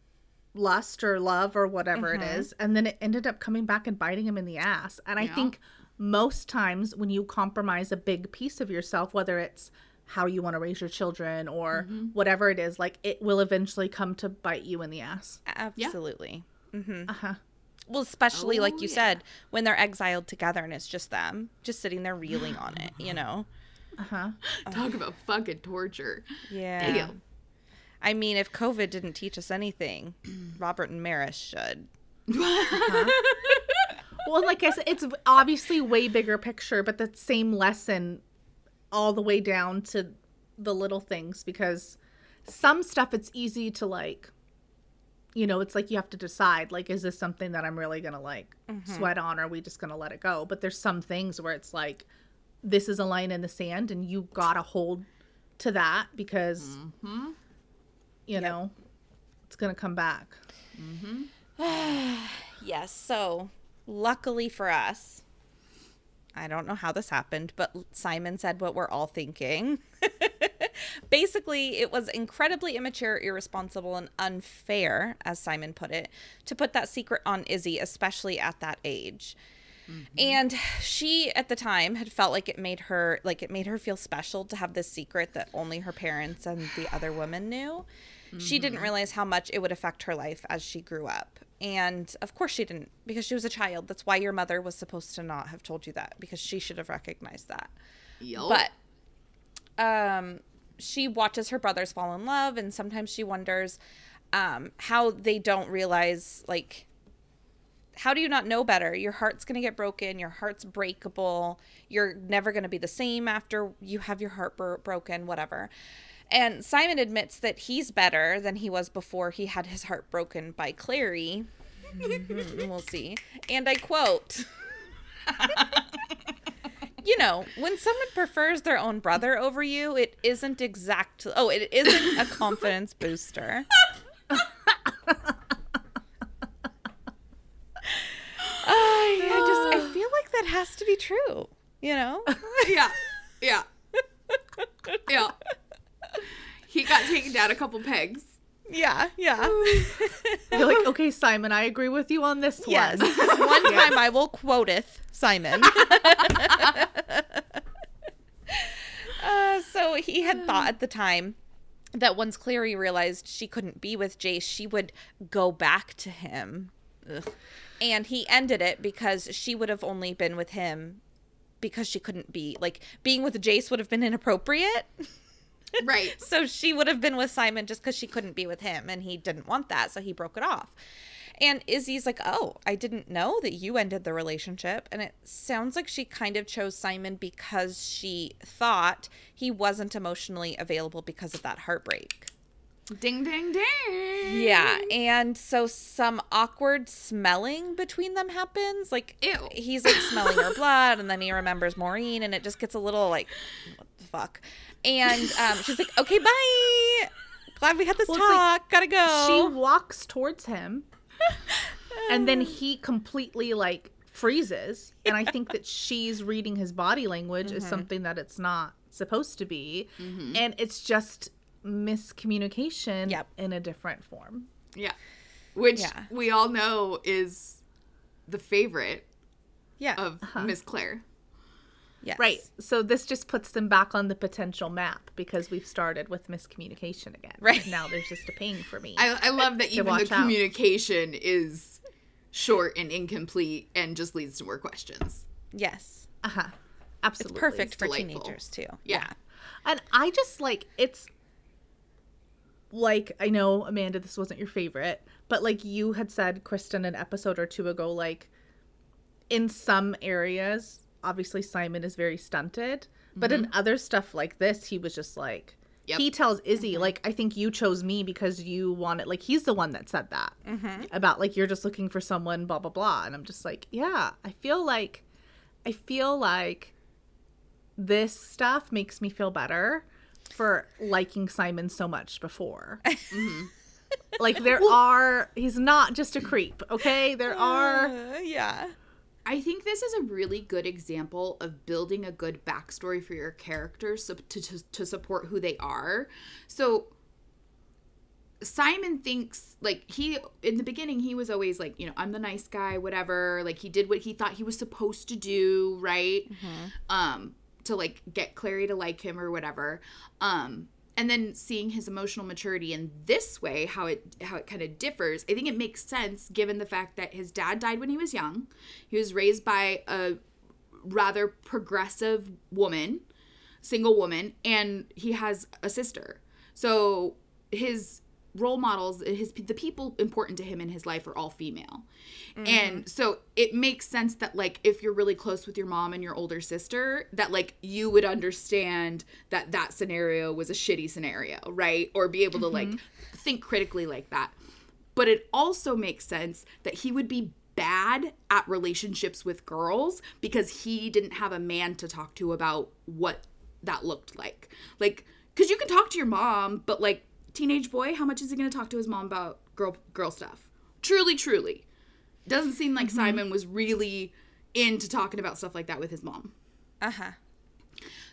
lust or love or whatever it is and then it ended up coming back and biting him in the ass and i think most times when you compromise a big piece of yourself whether it's how you want to raise your children or whatever it is like it will eventually come to bite you in the ass Absolutely. mm-hmm uh-huh Well, especially like Oh, you yeah. said, when they're exiled together and it's just them, just sitting there reeling on it, you know? Uh-huh talk about fucking torture. Yeah. Damn. I mean, if COVID didn't teach us anything, Robert and Maryse should. well like i said it's obviously way bigger picture but the same lesson all the way down to the little things because some stuff it's easy to like you know it's like you have to decide like is this something that i'm really gonna like sweat on or are we just gonna let it go but there's some things where it's like this is a line in the sand and you gotta hold to that because mm-hmm. you know it's gonna come back mm-hmm. Yes. So, luckily for us, I don't know how this happened, but Simon said what we're all thinking. Basically, it was incredibly immature, irresponsible, and unfair, as Simon put it, to put that secret on Izzy, especially at that age. And she at the time had felt like it made her like it made her feel special to have this secret that only her parents and the other woman knew. She didn't realize how much it would affect her life as she grew up. And of course she didn't because she was a child. That's why your mother was supposed to not have told you that because she should have recognized that. Yup. But um she watches her brothers fall in love and sometimes she wonders um how they don't realize like how do you not know better? Your heart's going to get broken. Your heart's breakable. You're never going to be the same after you have your heart bro- broken, whatever. And Simon admits that he's better than he was before he had his heart broken by Clary. Mhm, we'll see. And I quote You know, when someone prefers their own brother over you, it isn't exact. Oh, it isn't a confidence booster. I, I just I feel like that has to be true. You know? yeah, yeah, yeah. He got taken down a couple pegs. yeah, yeah. You're like, okay, Simon, I agree with you on this Yes. one. One time I will quoteth Simon. uh, so he had thought at the time that once Clary realized she couldn't be with Jace, she would go back to him. Ugh. And he ended it because she would have only been with him because she couldn't be like being with Jace would have been inappropriate. Right. So she would have been with Simon just because she couldn't be with him, and he didn't want that, so he broke it off. And Izzy's like, "Oh, I didn't know that you ended the relationship." And it sounds like she kind of chose Simon because she thought he wasn't emotionally available because of that heartbreak. Ding, ding, ding. Yeah, and so some awkward smelling between them happens. Like Ew. he's like smelling her blood, and then he remembers Maureen, and it just gets a little like, what the fuck? And um, she's like, "Okay, bye. Glad we had this Well, it's like talk. Gotta go." She walks towards him, and then he completely like freezes. And I think that she's reading his body language Mm-hmm. is something that it's not supposed to be, and it's just miscommunication Yep. in a different form. Yeah. Which Yeah. we all know is the favorite yeah, of Miss Clare. yes. Right. So this just puts them back on the potential map because we've started with miscommunication again. Right. Now there's just a pain for me. I, I love that even the watch out. communication is short and incomplete and just leads to more questions. Yes, uh-huh. it's Absolutely. perfect for delightful. teenagers too. Yeah. And I just like it's like I know Amanda this wasn't your favorite, but like you had said Kristen an episode or two ago like in some areas obviously Simon is very stunted, but in mm-hmm. other stuff like this he was just like Yep. he tells Izzy mm-hmm. like I think you chose me because you wanted like he's the one that said that mm-hmm. about like you're just looking for someone blah blah blah and I'm just like yeah, I feel like I feel like this stuff makes me feel better for liking Simon so much before. Like there are he's not just a creep, okay? There are Uh, yeah. I think this is a really good example of building a good backstory for your characters so to, to, to support who they are. So Simon thinks like he in the beginning he was always like you know I'm the nice guy whatever like he did what he thought he was supposed to do right um to like get Clary to like him or whatever um and then seeing his emotional maturity in this way how it how it kind of differs I think it makes sense given the fact that his dad died when he was young. He was raised by a rather progressive woman single woman and he has a sister. So his role models his the people important to him in his life are all female. Mm-hmm. And so it makes sense that like if you're really close with your mom and your older sister that like you would understand that that scenario was a shitty scenario right? Or be able to like mm-hmm. think critically like that. But it also makes sense that he would be bad at relationships with girls because he didn't have a man to talk to about what that looked like. Like, because you can talk to your mom, but like, teenage boy, how much is he going to talk to his mom about girl girl stuff? Truly, truly, doesn't seem like Simon was really into talking about stuff like that with his mom. Uh huh.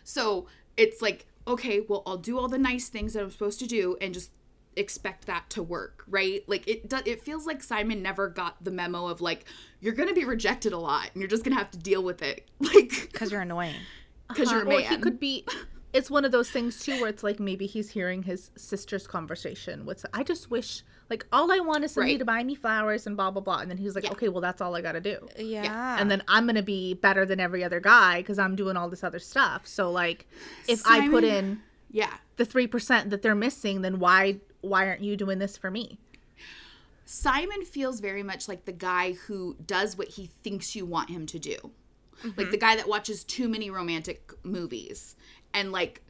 So it's like, okay, well, I'll do all the nice things that I'm supposed to do and just expect that to work, right? Like it does it feels like Simon never got the memo of like you're going to be rejected a lot and you're just going to have to deal with it. Like Because you're annoying. cuz you're a or man. he could be it's one of those things too where it's like maybe he's hearing his sister's conversation with I just wish like all I want is somebody Right. to buy me flowers and blah blah blah and then he's like Yeah. okay well that's all I got to do Yeah. and then I'm gonna be better than every other guy because I'm doing all this other stuff so like if I put in Yeah. the three percent that they're missing then why why aren't you doing this for me Simon feels very much like the guy who does what he thinks you want him to do. Like mm-hmm. the guy that watches too many romantic movies and like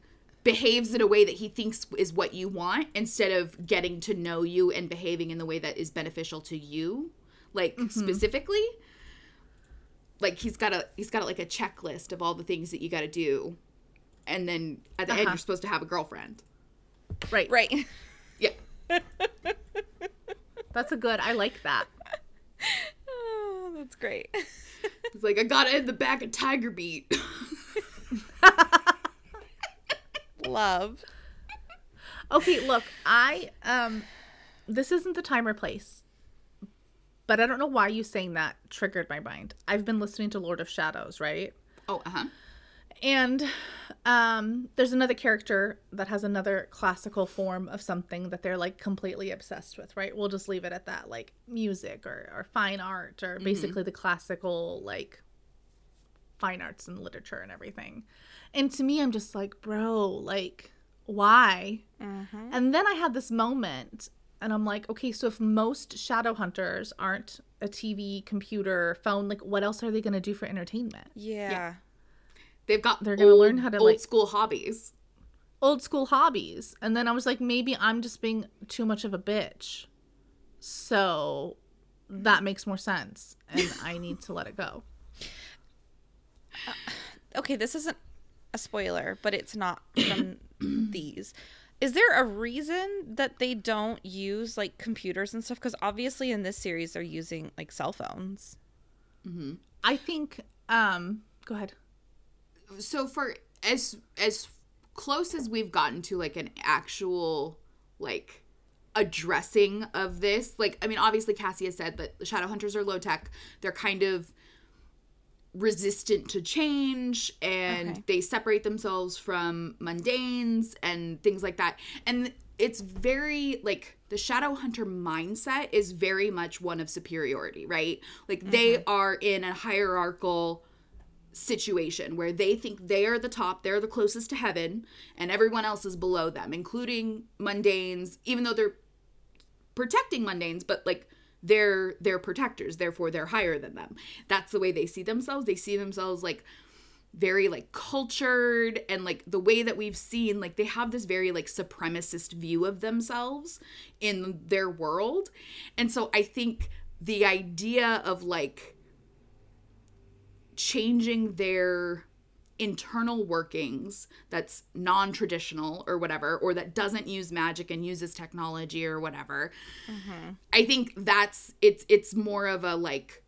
behaves in a way that he thinks is what you want instead of getting to know you and behaving in the way that is beneficial to you. Like specifically like he's got a he's got like a checklist of all the things that you got to do and then at the end Uh-huh. you're supposed to have a girlfriend. right right. Yeah. that's a good I like that oh, that's great. It's like I got it in the back of Tiger Beat. Love. Okay, look, I um this isn't the time or place. But I don't know why you saying that triggered my mind. I've been listening to Lord of Shadows, right? oh, uh-huh. And um there's another character that has another classical form of something that they're like completely obsessed with, right? We'll just leave it at that, like music or, or fine art or basically the classical like fine arts and literature and everything. And to me I'm just like, bro, like why? Mm-hmm. And then I had this moment and I'm like, okay, so if most shadow hunters aren't a TV, computer, phone, like what else are they going to do for entertainment? Yeah. yeah. They've got They're gonna old- learn how to, old like- school hobbies. Old school hobbies. And then I was like, maybe I'm just being too much of a bitch. So that makes more sense. And I need to let it go. Uh, okay, this isn't a spoiler, but it's not from these. Is there a reason that they don't use like computers and stuff? Because obviously in this series they're using like cell phones. I think, um, go ahead. So for as as close as we've gotten to like an actual like addressing of this, like I mean obviously Cassie has said that the shadow hunters are low tech. They're kind of resistant to change and Okay. they separate themselves from mundanes and things like that. And it's very like the shadow hunter mindset is very much one of superiority, right? Like they mm-hmm. are in a hierarchical situation where they think they are the top, they're the closest to heaven, and everyone else is below them, including mundanes, even though they're protecting mundanes, but like they're they're protectors, therefore they're higher than them. That's the way they see themselves. They see themselves like very like cultured and like the way that we've seen like they have this very like supremacist view of themselves in their world. And so I think the idea of like changing their internal workings that's non-traditional or whatever or that doesn't use magic and uses technology or whatever i think that's it's it's more of a like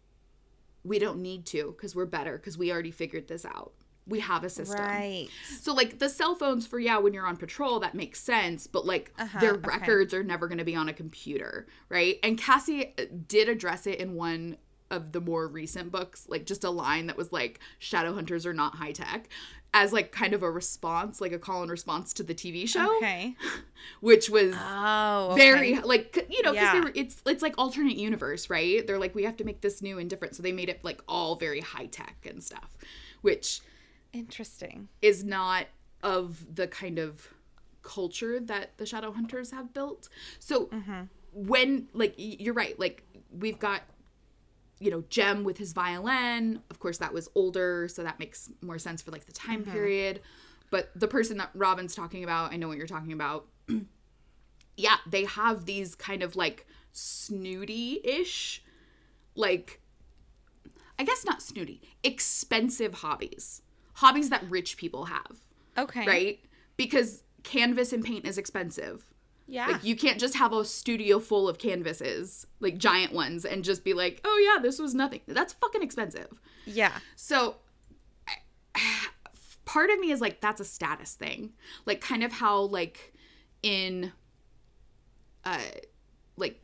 we don't need to because we're better because we already figured this out we have a system Right. so like the cell phones for yeah when you're on patrol that makes sense but like Uh-huh, their okay. records are never going to be on a computer right and cassie uh, did address it in one of the more recent books like just a line that was like shadow hunters are not high tech as like kind of a response like a call and response to the tv show Okay. which was Oh. okay. very like you know because Yeah. it's it's like alternate universe right they're like we have to make this new and different so they made it like all very high tech and stuff which interesting. is not of the kind of culture that the shadow hunters have built so mm-hmm. when like you're right like we've got you know jem with his violin of course that was older so that makes more sense for like the time mm-hmm. period but the person that robin's talking about i know what you're talking about yeah they have these kind of like snooty-ish like i guess not snooty expensive hobbies hobbies that rich people have Okay. right? Because canvas and paint is expensive. Yeah. Like you can't just have a studio full of canvases, like giant ones, and just be like, "Oh yeah, this was nothing." That's fucking expensive. yeah. So part of me is like that's a status thing. Like kind of how like in uh like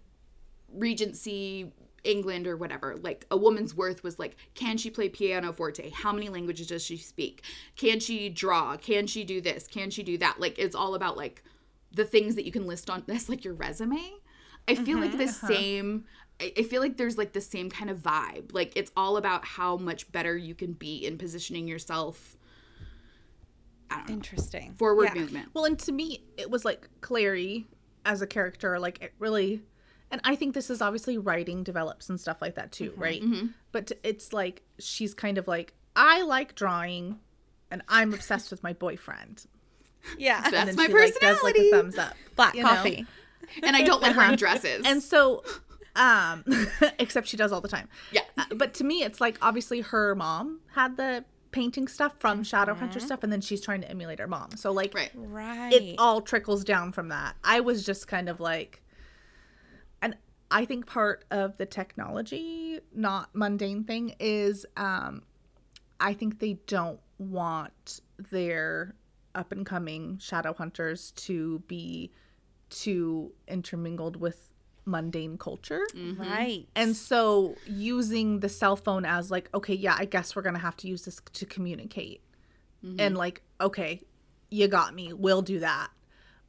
Regency England or whatever, like a woman's worth was like, can she play piano forte? How many languages does she speak? Can she draw? Can she do this? Can she do that? Like it's all about like the things that you can list on that's like your resume. I feel like the mm-hmm, uh-huh. same I feel like there's like the same kind of vibe. Like it's all about how much better you can be in positioning yourself. I don't know. Interesting. Forward Yeah. movement. Well, and to me, it was like Clary as a character, like it really, and I think this is obviously writing develops and stuff like that too, mm-hmm, right? Mm-hmm. But it's like she's kind of like, I like drawing, and I'm obsessed with my boyfriend. Yeah. That's and then my she like does like a personality. thumbs up, Black you know? coffee. And I don't like wearing dresses. And so, um, except she does all the time. yeah. Uh, but to me, it's like obviously her mom had the painting stuff from Shadowhunter stuff, and then she's trying to emulate her mom. So like, Right. Right. it all trickles down from that. I was just kind of like, and I think part of the technology, not mundane thing, is um, I think they don't want their up and coming shadow hunters to be too intermingled with mundane culture. right. And so using the cell phone as like, okay, yeah, I guess we're gonna have to use this to communicate. And like, okay, you got me. We'll do that.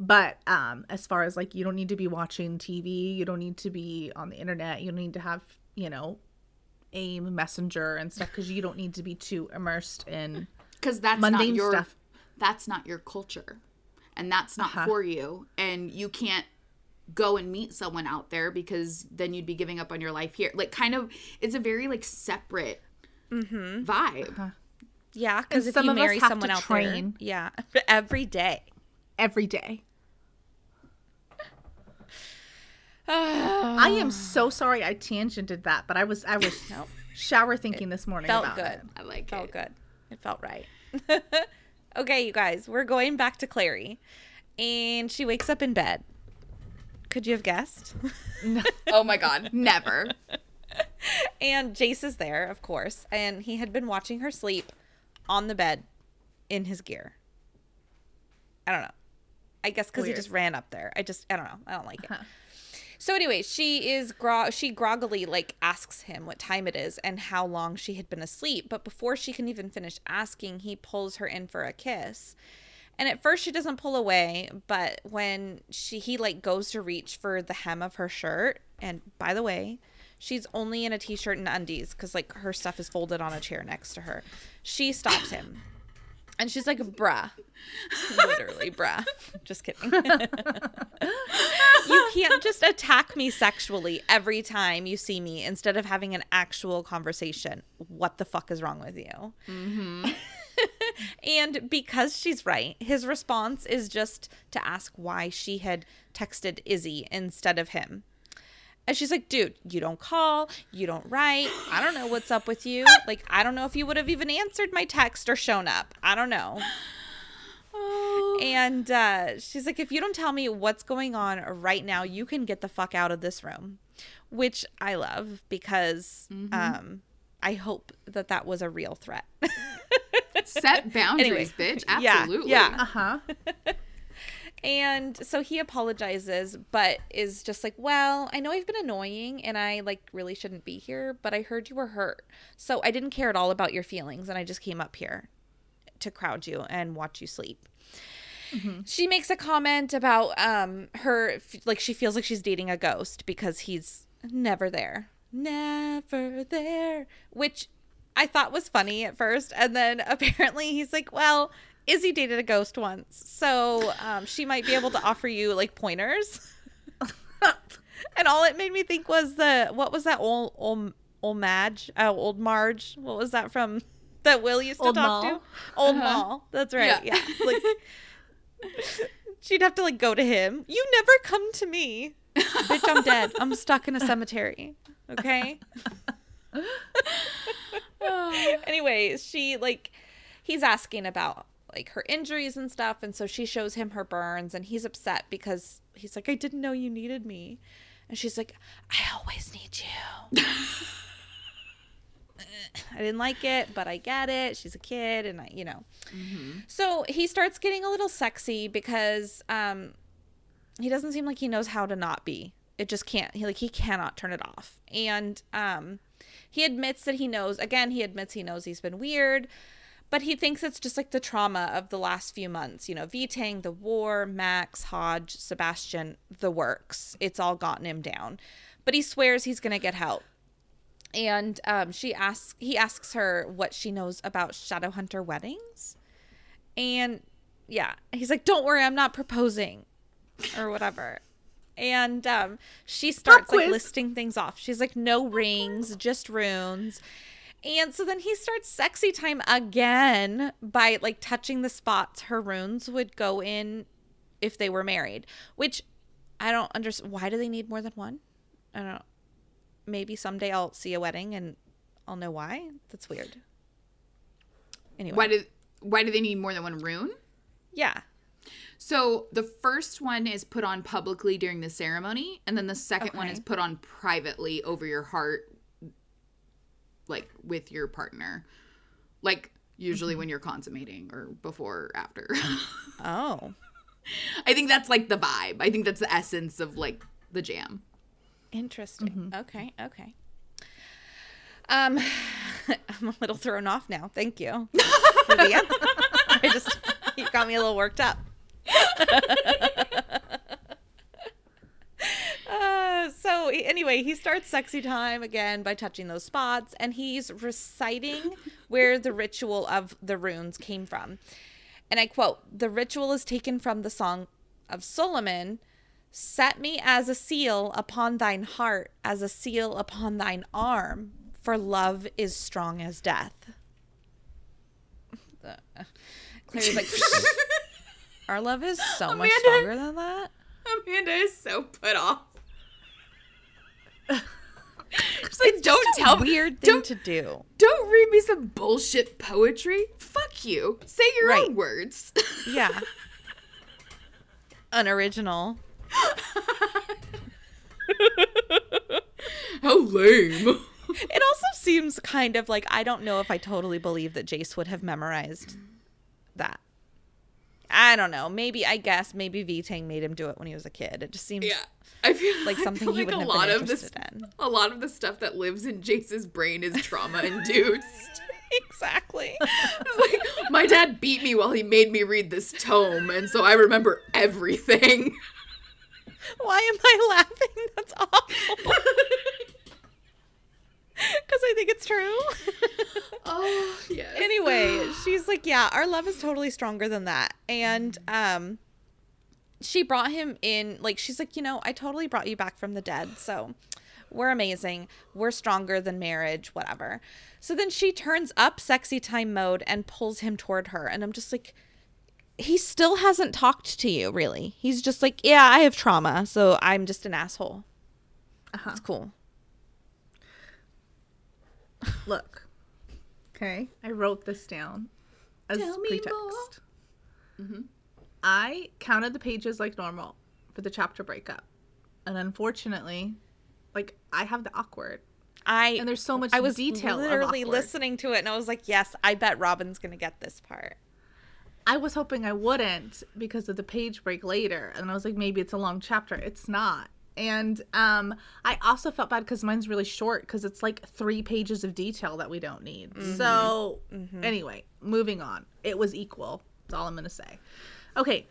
But um as far as like you don't need to be watching TV, you don't need to be on the internet, you don't need to have, you know, AIM messenger and stuff because you don't need to be too immersed in because that's not mundane your stuff. That's not your culture and that's not Uh-huh. for you and you can't go and meet someone out there because then you'd be giving up on your life here like kind of it's a very like separate Mm-hmm. vibe yeah, because if some you of us marry have someone to out train. there, yeah, every day. every day. I am so sorry I tangented that, but I was I was Nope. shower thinking this morning Felt about good. it. i like felt it felt good. It felt right. okay, you guys, we're going back to Clary. And she wakes up in bed. Could you have guessed? oh my god never and Jace is there, of course, and he had been watching her sleep on the bed in his gear. I don't know. I guess because he just ran up there. I just, I don't know. I don't like it. Uh-huh. So anyway, she is gro- she groggily like asks him what time it is and how long she had been asleep, but before she can even finish asking, he pulls her in for a kiss. And at first she doesn't pull away, but when she he like goes to reach for the hem of her shirt, and by the way, she's only in a t-shirt and undies cuz like her stuff is folded on a chair next to her. She stops him. And she's like, bruh. Literally, bruh. Just kidding. you can't just attack me sexually every time you see me instead of having an actual conversation. What the fuck is wrong with you? Mm-hmm. and because she's right, his response is just to ask why she had texted Izzy instead of him. And she's like, dude, you don't call, you don't write. I don't know what's up with you. Like, I don't know if you would have even answered my text or shown up. I don't know. And uh, she's like, if you don't tell me what's going on right now, you can get the fuck out of this room, which I love because um, I hope that that was a real threat. set boundaries Anyway. bitch Yeah, absolutely yeah. Uh huh. And so he apologizes, but is just like, "Well, I know I've been annoying and I like really shouldn't be here, but I heard you were hurt. So I didn't care at all about your feelings and I just came up here to crowd you and watch you sleep." She makes a comment about um her like she feels like she's dating a ghost because he's never there. Never there, which I thought was funny at first, and then apparently he's like, "Well, Izzy dated a ghost once, so um, she might be able to offer you like pointers." and all it made me think was the what was that old old old Madge, uh, old Marge? What was that from that Will used to Old talk Mol? to? Old Mol. That's right. Yeah. Yeah. Like she'd have to like go to him. You never come to me. Bitch, I'm dead. I'm stuck in a cemetery. Okay. anyway, she like he's asking about like her injuries and stuff and so she shows him her burns and he's upset because he's like I didn't know you needed me. And she's like I always need you. I didn't like it, but I get it. She's a kid and I, you know. So, he starts getting a little sexy because um he doesn't seem like he knows how to not be It just can't. He like he cannot turn it off. And um he admits that he knows. Again, he admits he knows he's been weird, but he thinks it's just like the trauma of the last few months. You know, V-Tang, the war, Max, Hodge, Sebastian, the works. It's all gotten him down. But he swears he's going to get help. And um, she asks, he asks her what she knows about Shadowhunter weddings. And yeah, he's like, "Don't worry, I'm not proposing," or whatever. And um, she starts like listing things off. She's like, "No rings, just runes." And so then he starts sexy time again by like touching the spots her runes would go in if they were married, which I don't understand. Why do they need more than one? I don't know. Maybe someday I'll see a wedding and I'll know why. That's weird. Anyway, Why do why do they need more than one rune? yeah, So the first one is put on publicly during the ceremony, and then the second one is put on privately over your heart, like with your partner, like usually when you're consummating or before or after. oh, I think that's like the vibe. I think that's the essence of like the jam. interesting. Okay, okay. Um, I'm a little thrown off now. Thank you for the answer. I just you got me a little worked up. Uh, so anyway, he starts sexy time again by touching those spots, and he's reciting where the ritual of the runes came from. And I quote: "The ritual is taken from the song of Solomon." Set me as a seal upon thine heart, as a seal upon thine arm, for love is strong as death. The- uh, Clary's like, our love is so much stronger than that. Amanda is so put off. She's like, don't It's a tell weird thing don't, to do. don't read me some bullshit poetry. Fuck you. Say your Right. own words. Yeah. Unoriginal. How lame. It also seems kind of like I don't know if I totally believe that Jace would have memorized that. I don't know. Maybe I guess maybe V-Tang made him do it when he was a kid. It just seems Yeah. I feel Like something feel he like a wouldn't have lot been of this in. a lot of the stuff that lives in Jace's brain is trauma induced. exactly. It's like my dad beat me while he made me read this tome, and so I remember everything. Why am I laughing? That's awful. Because I think it's true. Oh yes. anyway, she's like, yeah, our love is totally stronger than that. And um she brought him in like she's like, you know, I totally brought you back from the dead. So we're amazing. We're stronger than marriage, whatever. So then she turns up sexy time mode and pulls him toward her and I'm just like he still hasn't talked to you, really. He's just like, yeah, I have trauma, so I'm just an asshole. Uh-huh. It's cool. Look. Okay. I wrote this down as Tell me pretext. I counted the pages like normal for the chapter breakup. And unfortunately, like I have the awkward. I And there's so much I was detail literally listening to it and I was like, yes, I bet Robin's gonna get this part. I was hoping I wouldn't because of the page break later. And I was like, maybe it's a long chapter. It's not. And um, I also felt bad because mine's really short because it's like three pages of detail that we don't need. So, anyway, moving on. It was equal. That's all I'm going to say. Okay.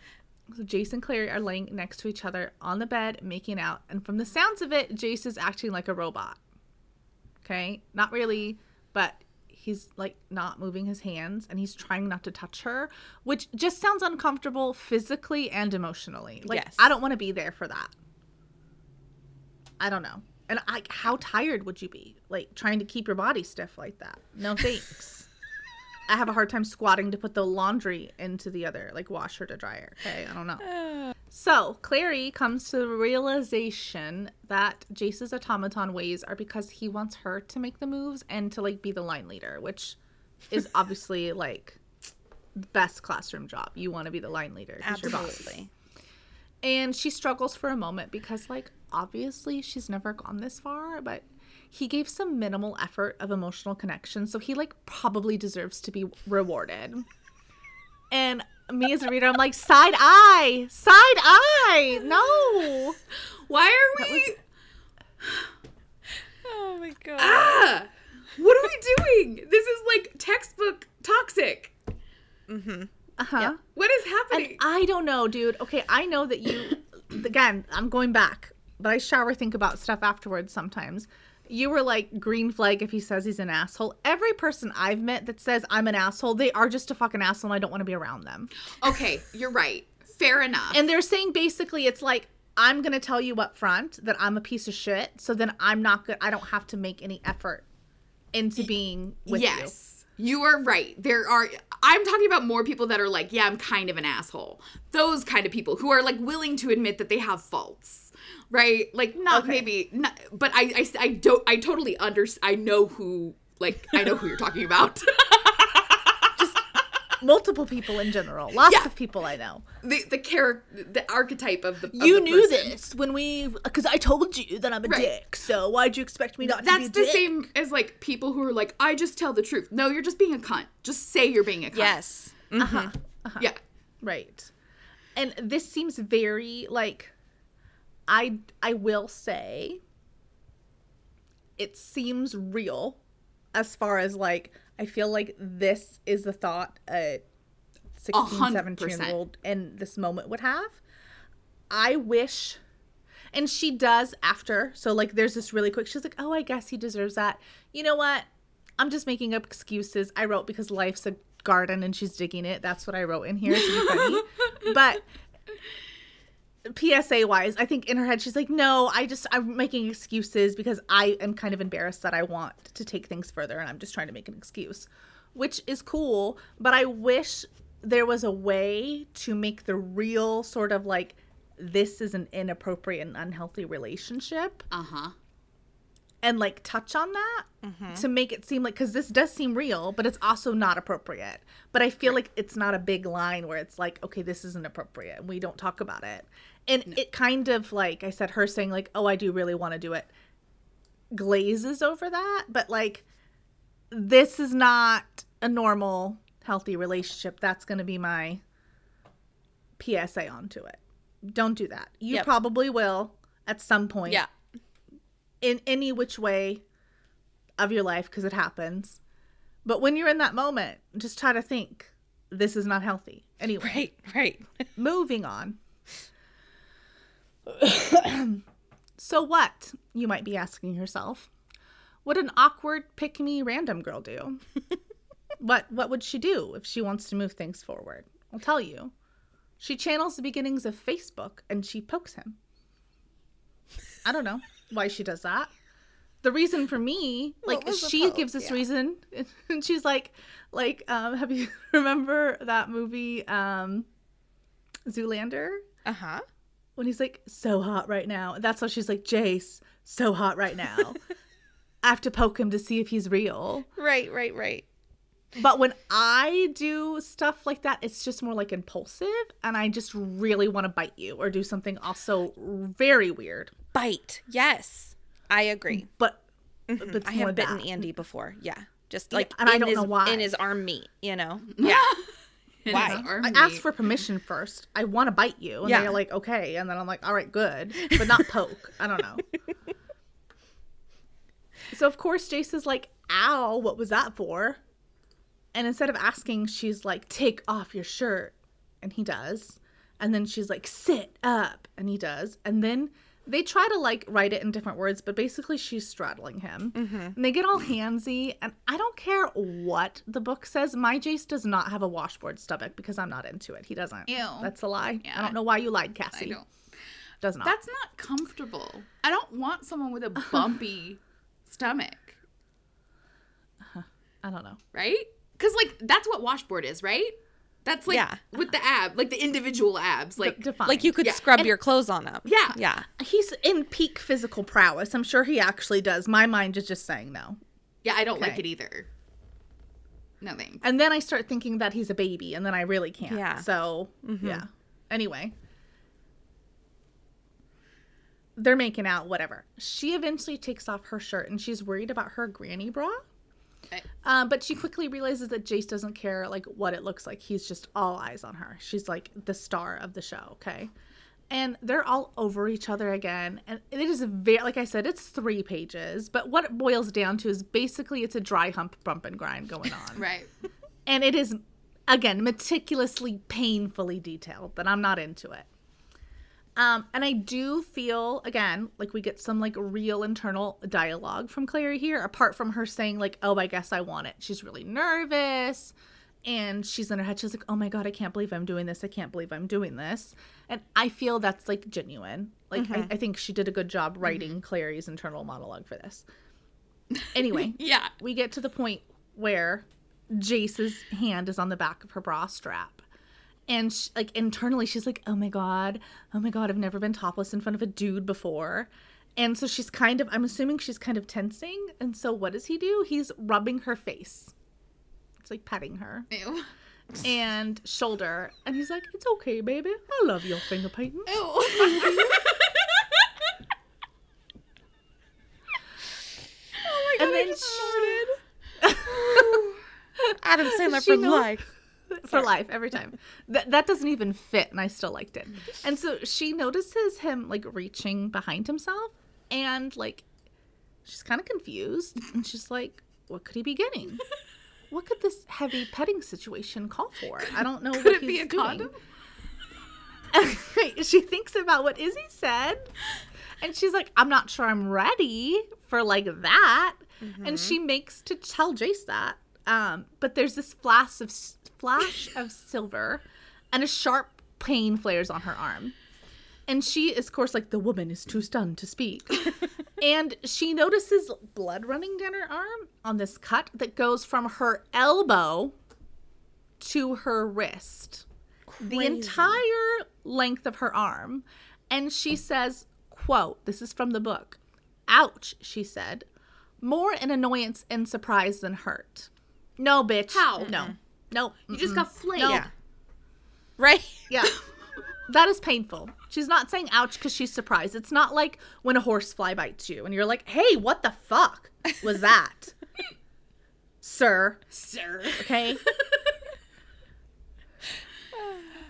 So Jace and Clary are laying next to each other on the bed, making out. And from the sounds of it, Jace is acting like a robot. Okay. Not really, but he's like not moving his hands and he's trying not to touch her, which just sounds uncomfortable physically and emotionally. Like, Yes. I don't want to be there for that. I don't know. And I, how tired would you be? Like trying to keep your body stiff like that? No thanks. I have a hard time squatting to put the laundry into the other, like washer to dryer. Okay, I don't know. So Clary comes to the realization that Jace's automaton ways are because he wants her to make the moves and to like be the line leader, which is obviously like the best classroom job. You want to be the line leader. 'cause you're boss. Absolutely. And she struggles for a moment because, like, obviously she's never gone this far, but he gave some minimal effort of emotional connection. So he, like, probably deserves to be rewarded. And me as a reader, I'm like, side eye, side eye, no. Why are we? Oh my god. Ah, what are we doing? This is like textbook toxic. Uh-huh. What is And happening? I don't know, dude. Okay, I know that you again, I'm going back, but I shower think about stuff afterwards sometimes. You were like green flag if he says he's an asshole. Every person I've met that says I'm an asshole, they are just a fucking asshole and I don't want to be around them. okay, you're right. Fair enough. And they're saying basically it's like I'm going to tell you up front that I'm a piece of shit, so then I'm not good I don't have to make any effort into being with you. yes, you are right. There are. I'm talking about more people that are like, yeah, I'm kind of an asshole. Those kind of people who are like willing to admit that they have faults, right? Like not Okay. maybe, not, but I, I, I don't. I totally under. I know who. Like I know who you're talking about. Multiple people in general. Lots Yeah. of people I know. the the character, the archetype of the. of you the knew person. this when we because I told you that I'm a Right. dick. So why'd you expect me not to That's be the dick? same as like people who are like, I just tell the truth. No, you're just being a cunt. Just say you're being a cunt. Yes. uh-huh Yeah. Right. And this seems very like I I will say it seems real as far as like I feel like this is the thought a 16 hundred 17 year old in this moment would have. I wish and she does after. So like there's this really quick she's like, "Oh, I guess he deserves that." You know what? I'm just making up excuses. I wrote because life's a garden and she's digging it. That's what I wrote in here to be funny. but PSA wise, I think in her head she's like, "No, I just I'm making excuses because I am kind of embarrassed that I want to take things further and I'm just trying to make an excuse." Which is cool, but I wish there was a way to make the real sort of like this is an inappropriate and unhealthy relationship Uh huh. and like touch on that to make it seem like because this does seem real but it's also not appropriate but i feel like it's not a big line where it's like okay this isn't appropriate and we don't talk about it and it kind of like i said her saying like oh i do really want to do it glazes over that but like this is not a normal healthy relationship that's going to be my psa onto it don't do that you Yep. probably will at some point Yeah. in any which way of your life because it happens. But when you're in that moment, just try to think this is not healthy. Anyway, Right. Right. moving on. so what? You might be asking yourself. Would an awkward pick me random girl do? what what would she do if she wants to move things forward? I'll tell you. She channels the beginnings of Facebook and she pokes him. I don't know why she does that. The reason for me, like she gives this Yeah. reason, and she's like, like, um, have you remember that movie, um, Zoolander, Uh huh. When he's like so hot right now? That's why she's like, Jace, so hot right now. I have to poke him to see if he's real. Right. Right. Right. But when I do stuff like that, it's just more like impulsive, and I just really want to bite you or do something also very weird. Bite. Yes. I agree. But, mm-hmm. but I have bitten that. Andy before. Yeah. Just like and I don't his, know why. in his arm meat, you know. Yeah. Why? I asked for permission first. I want to bite you, and Yeah. they're like, okay, and then I'm like, all right, good, but not poke. I don't know. so of course, Jace is like, ow, what was that for? And instead of asking, she's like, take off your shirt, and he does. And then she's like, sit up, and he does. And then they try to like write it in different words, but basically she's straddling him. Mm-hmm. And they get all handsy. And I don't care what the book says. My Jace does not have a washboard stomach because I'm not into it. He doesn't. Ew. That's a lie. I don't know why you lied, I Cassie. Does not. That's not comfortable. I don't want someone with a bumpy stomach, uh-huh. I don't know. right? Because like that's what washboard is, right? That's like Yeah. with the ab, like the individual abs, like Define. Like you could Yeah. scrub your clothes on him. Yeah. Yeah. He's in peak physical prowess. I'm sure he actually does. My mind is just saying no. yeah, I don't like it either. No thanks. And then I start thinking that he's a baby, and then I really can't. Yeah. So, mm-hmm. yeah. Anyway, they're making out, whatever. She eventually takes off her shirt, and she's worried about her granny bra. Okay. Um, but she quickly realizes that Jace doesn't care like what it looks like. He's just all eyes on her. She's like the star of the show. Okay. and they're all over each other again. And it is very, like I said, it's three pages, but what it boils down to is basically it's a dry hump, bump, and grind going on. Right. And it is, again, meticulously, painfully detailed, but I'm not into it. Um, and I do feel, again, like we get some like real internal dialogue from Clary here, apart from her saying, like, oh, I guess I want it. She's really nervous and she's in her head she's like oh my god i can't believe i'm doing this i can't believe i'm doing this. And i feel that's like genuine. Like I, I think she did a good job writing clary's internal monologue for this. Anyway Yeah. we get to the point where jace's hand is on the back of her bra strap and sh like internally she's like oh my god oh my god i've never been topless in front of a dude before. And so she's kind of i'm assuming she's kind of tensing. And so what does he do? He's rubbing her face. It's like petting her. Ew. and shoulder. And he's like it's okay baby. I love your finger painting. Ew. and then she, Adam Sandler She for knows- life. for life every time. That that doesn't even fit, and I still liked it. And so she notices him like reaching behind himself, and like she's kind of confused, and she's like, "What could he be getting? What could this heavy petting situation call for? I don't know Could what it be he's a doing." condom? she thinks about what Izzy said, and she's like, "I'm not sure I'm ready for like that." And she makes to tell Jace that. Um, but there's this flash of flash of silver, and a sharp pain flares on her arm. And she is, of course, like the woman is too stunned to speak. and she notices blood running down her arm on this cut that goes from her elbow to her wrist. The entire length of her arm. And she says quote this is from the book ouch she said more in annoyance and surprise than hurt. No bitch. How? no mm-hmm. No You just got flayed. No. Yeah. Right? yeah that is painful she's not saying ouch because she's surprised it's not like when a horse fly bites you and you're like hey what the fuck was that sir Sir. okay?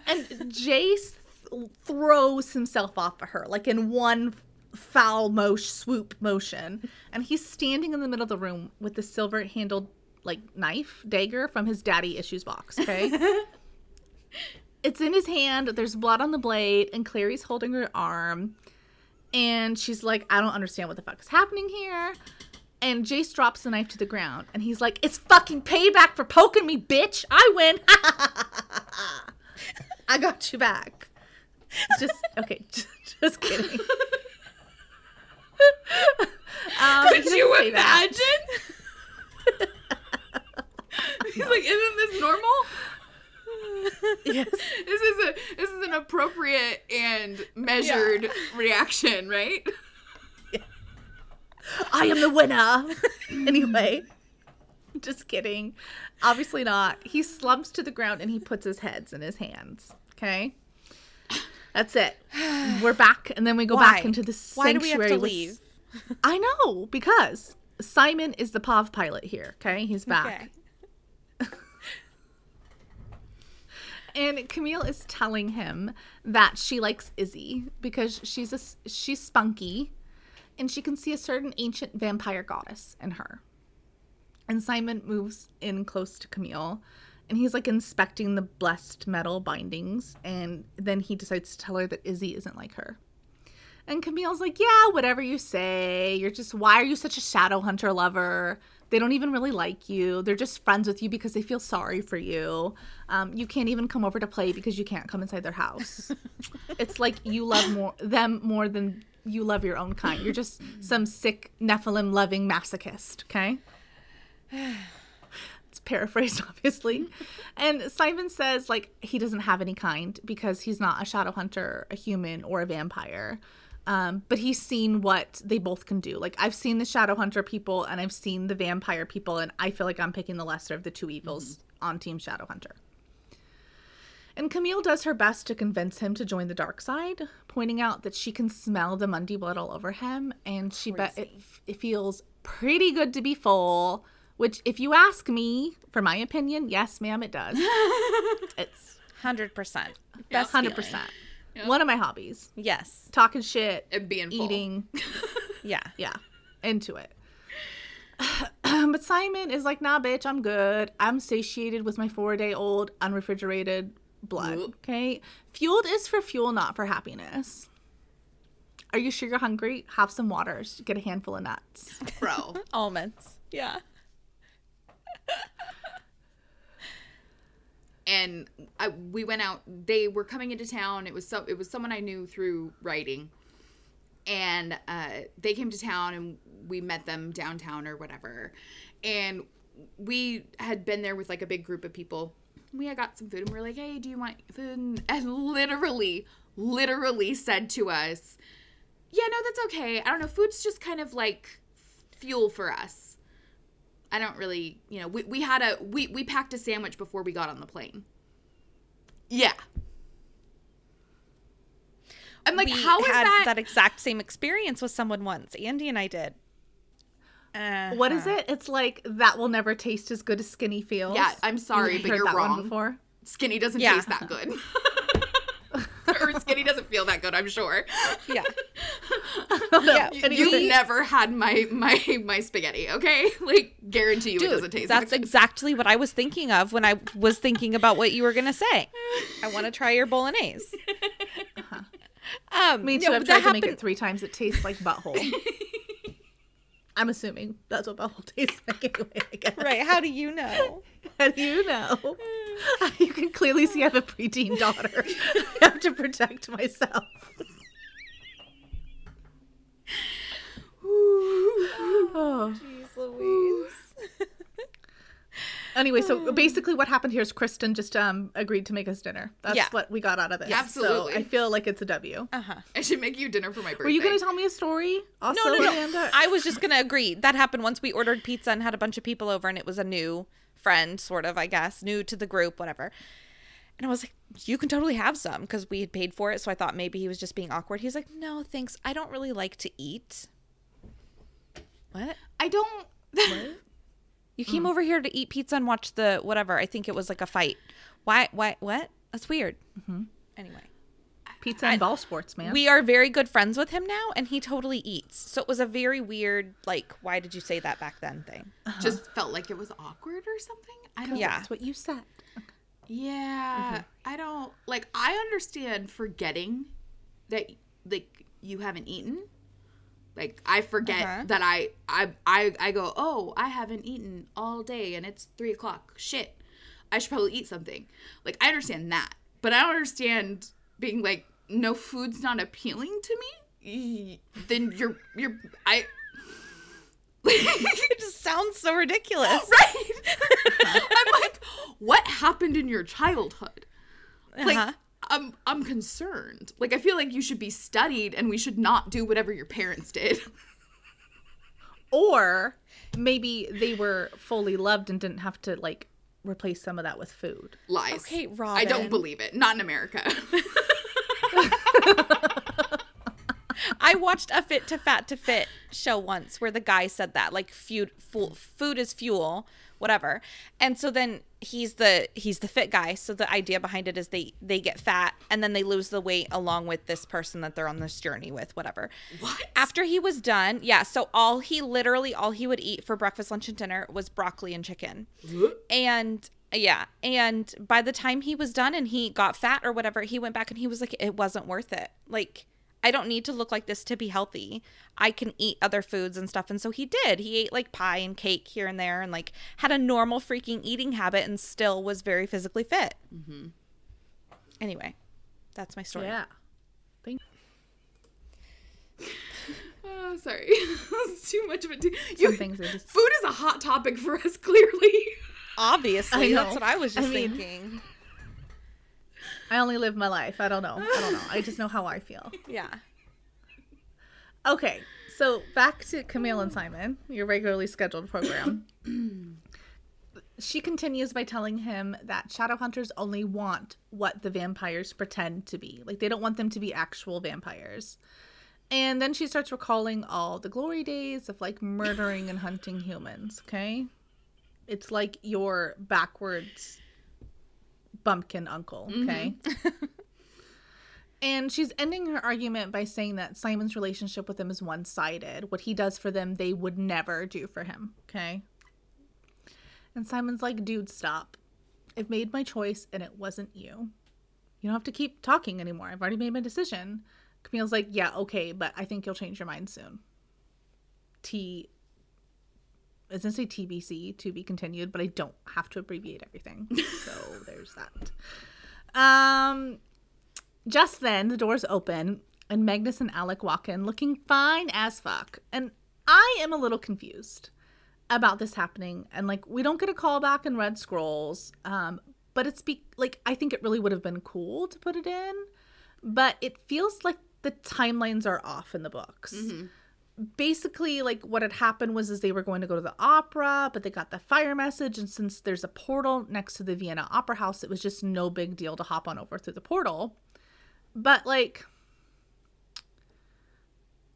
and Jace th- throws himself off of her, like in one foul mo- swoop motion. And he's standing in the middle of the room with the silver handled, like, knife, dagger from his daddy issues box, okay? it's in his hand. There's blood on the blade, and Clary's holding her arm. And she's like, I don't understand what the fuck is happening here. And Jace drops the knife to the ground, and he's like, "It's fucking payback for poking me, bitch! I win! I got you back." Just okay, just, just kidding. um, Could you imagine? He's like, isn't this normal? Yes. This is a this is an appropriate and measured reaction, right? I am the winner. anyway, just kidding. Obviously not. He slumps to the ground and he puts his heads in his hands. Okay. That's it. We're back, and then we go back into the Why do we have to leave? I know because Simon is the POV pilot here. Okay, he's back. Okay. And Camille is telling him that she likes Izzy because she's a she's spunky, and she can see a certain ancient vampire goddess in her. And Simon moves in close to Camille, and he's like inspecting the blessed metal bindings, and then he decides to tell her that Izzy isn't like her. And Camille's like, "Yeah, whatever you say. You're just why are you such a shadow hunter lover? They don't even really like you. They're just friends with you because they feel sorry for you. Um, you can't even come over to play because you can't come inside their house. it's like you love more them more than you love your own kind. You're just some sick Nephilim loving masochist. Okay." It's paraphrased, obviously. And Simon says, like, he doesn't have any kind because he's not a shadow hunter, a human, or a vampire. Um, but he's seen what they both can do. Like, I've seen the shadow hunter people and I've seen the vampire people, and I feel like I'm picking the lesser of the two evils on Team Shadow Hunter. And Camille does her best to convince him to join the dark side, pointing out that she can smell the mundie blood all over him, and she bet it, it feels pretty good to be full. Which, if you ask me, for my opinion, yes, ma'am, it does. it's Hundred percent. best hundred percent. One of my hobbies. Yes. Talking shit, And being full. eating. Yeah. Yeah, into it. but Simon is like, nah, bitch, I'm good. I'm satiated with my four day old unrefrigerated blood. Oop. Okay. Fueled is for fuel, not for happiness. Are you sure you're hungry? Have some waters. Get a handful of nuts. bro. Almonds. Yeah. and I, we went out they were coming into town it was so it was someone i knew through writing. And uh, they came to town and we met them downtown or whatever. And we had been there with like a big group of people. We had got some food and we are like hey do you want food? And literally literally said to us yeah no that's okay. I don't know food's just kind of like fuel for us I don't really, you know, we, we had a we we packed a sandwich before we got on the plane. Yeah. I'm like, we how is had that? that exact same experience with someone once. Andy and I did. What is Uh-huh. it? It's like that will never taste as good as skinny feels. Yeah, I'm sorry, You've but heard you're that one wrong. before. Skinny doesn't Yeah. taste that good. or skinny doesn't feel that good, I'm sure. Yeah. yeah. You, Anyway. you never had my my my spaghetti, okay? Like guarantee you it doesn't Dude, taste that's that good. exactly what I was thinking of when I was thinking about what you were gonna say. I want to try your bolognese. Um, Me no, too. I've that tried to make it three times. It tastes like butthole. I'm assuming that's what butthole tastes like anyway, I guess. Right? How do you know? How do you know? You can clearly see I have a preteen daughter. I have to protect myself. Oh, oh. Jeez Louise. Anyway, so basically what happened here is Kristen just um agreed to make us dinner. That's Yeah. what we got out of this. Yeah, absolutely. So I feel like it's a W. Uh huh. I should make you dinner for my birthday. Were you going to tell me a story? Also, No, no, no. Amanda? I was just gonna agree. That happened once we ordered pizza and had a bunch of people over, and it was a new friend, sort of, I guess, new to the group, whatever. And I was like, "You can totally have some," because we had paid for it. So I thought maybe he was just being awkward. He's like, "No, thanks. I don't really like to eat." What? I don't You came mm. over here to eat pizza and watch the whatever. I think it was like a fight. Why? Why? What? That's weird. Mm-hmm. Anyway, Pizza and ball sports, man. we are very good friends with him now, and he totally eats. So it was a very weird, like, why did you say that back then thing. Uh-huh. just felt like it was awkward or something. I don't Yeah. That's what you said. Yeah, mm-hmm. I don't like. I understand forgetting that like you haven't eaten. Like I forget that I, I I I go. Oh, I haven't eaten all day, and it's three o'clock. Shit, I should probably eat something. Like I understand that, but I don't understand being like, no, food's not appealing to me. Then you're you're I. It just sounds so ridiculous. right. I'm like, what happened in your childhood? Like, Uh-huh. I'm I'm concerned. Like, I feel like you should be studied, and we should not do whatever your parents did. Or maybe they were fully loved and didn't have to like replace some of that with food. Lies. Okay, Robin. I don't believe it. Not in America. I watched a Fit to Fat to Fit show once where the guy said that like food fu- food is fuel, whatever. And so then he's the he's the fit guy. So the idea behind it is they they get fat and then they lose the weight along with this person that they're on this journey with, whatever. what? After he was done, yeah, so all he literally all he would eat for breakfast, lunch and dinner was broccoli and chicken. And yeah, and by the time he was done and he got fat or whatever, he went back and he was like it wasn't worth it. Like I don't need to look like this to be healthy. I can eat other foods and stuff. And so he did. He ate like pie and cake here and there and like had a normal freaking eating habit and still was very physically fit. Mm-hmm. Anyway, that's my story. Yeah. Thank Oh, sorry. it's too much of a. T- you, Some things are just food is a hot topic for us, clearly. Obviously, I that's what I was just I mean- thinking. I only live my life. I don't know. I don't know. I just know how I feel. Yeah. Okay, so back to Camille and Simon, your regularly scheduled program. she continues by telling him that shadow hunters only want what the vampires pretend to be. Like, they don't want them to be actual vampires. And then she starts recalling all the glory days of like murdering and hunting humans, okay? It's like your backwards bumpkin uncle, mm-hmm. okay? And she's ending her argument by saying that Simon's relationship with them is one sided. What he does for them, they would never do for him. Okay. And Simon's like, dude, stop. I've made my choice and it wasn't you. You don't have to keep talking anymore. I've already made my decision. Camille's like, yeah, okay, but I think you'll change your mind soon. T. I was gonna say TBC, to be continued, but I don't have to abbreviate everything. So there's that. Um, just then, the doors open and Magnus and Alec walk in looking fine as fuck. And I am a little confused about this happening. And like, we don't get a call back in Red Scrolls. Um, but it's be like, I think it really would have been cool to put it in. But it feels like the timelines are off in the books. Basically, like what had happened was is they were going to go to the opera, but they got the fire message, and since there's a portal next to the Vienna Opera House, it was just no big deal to hop on over through the portal. But like,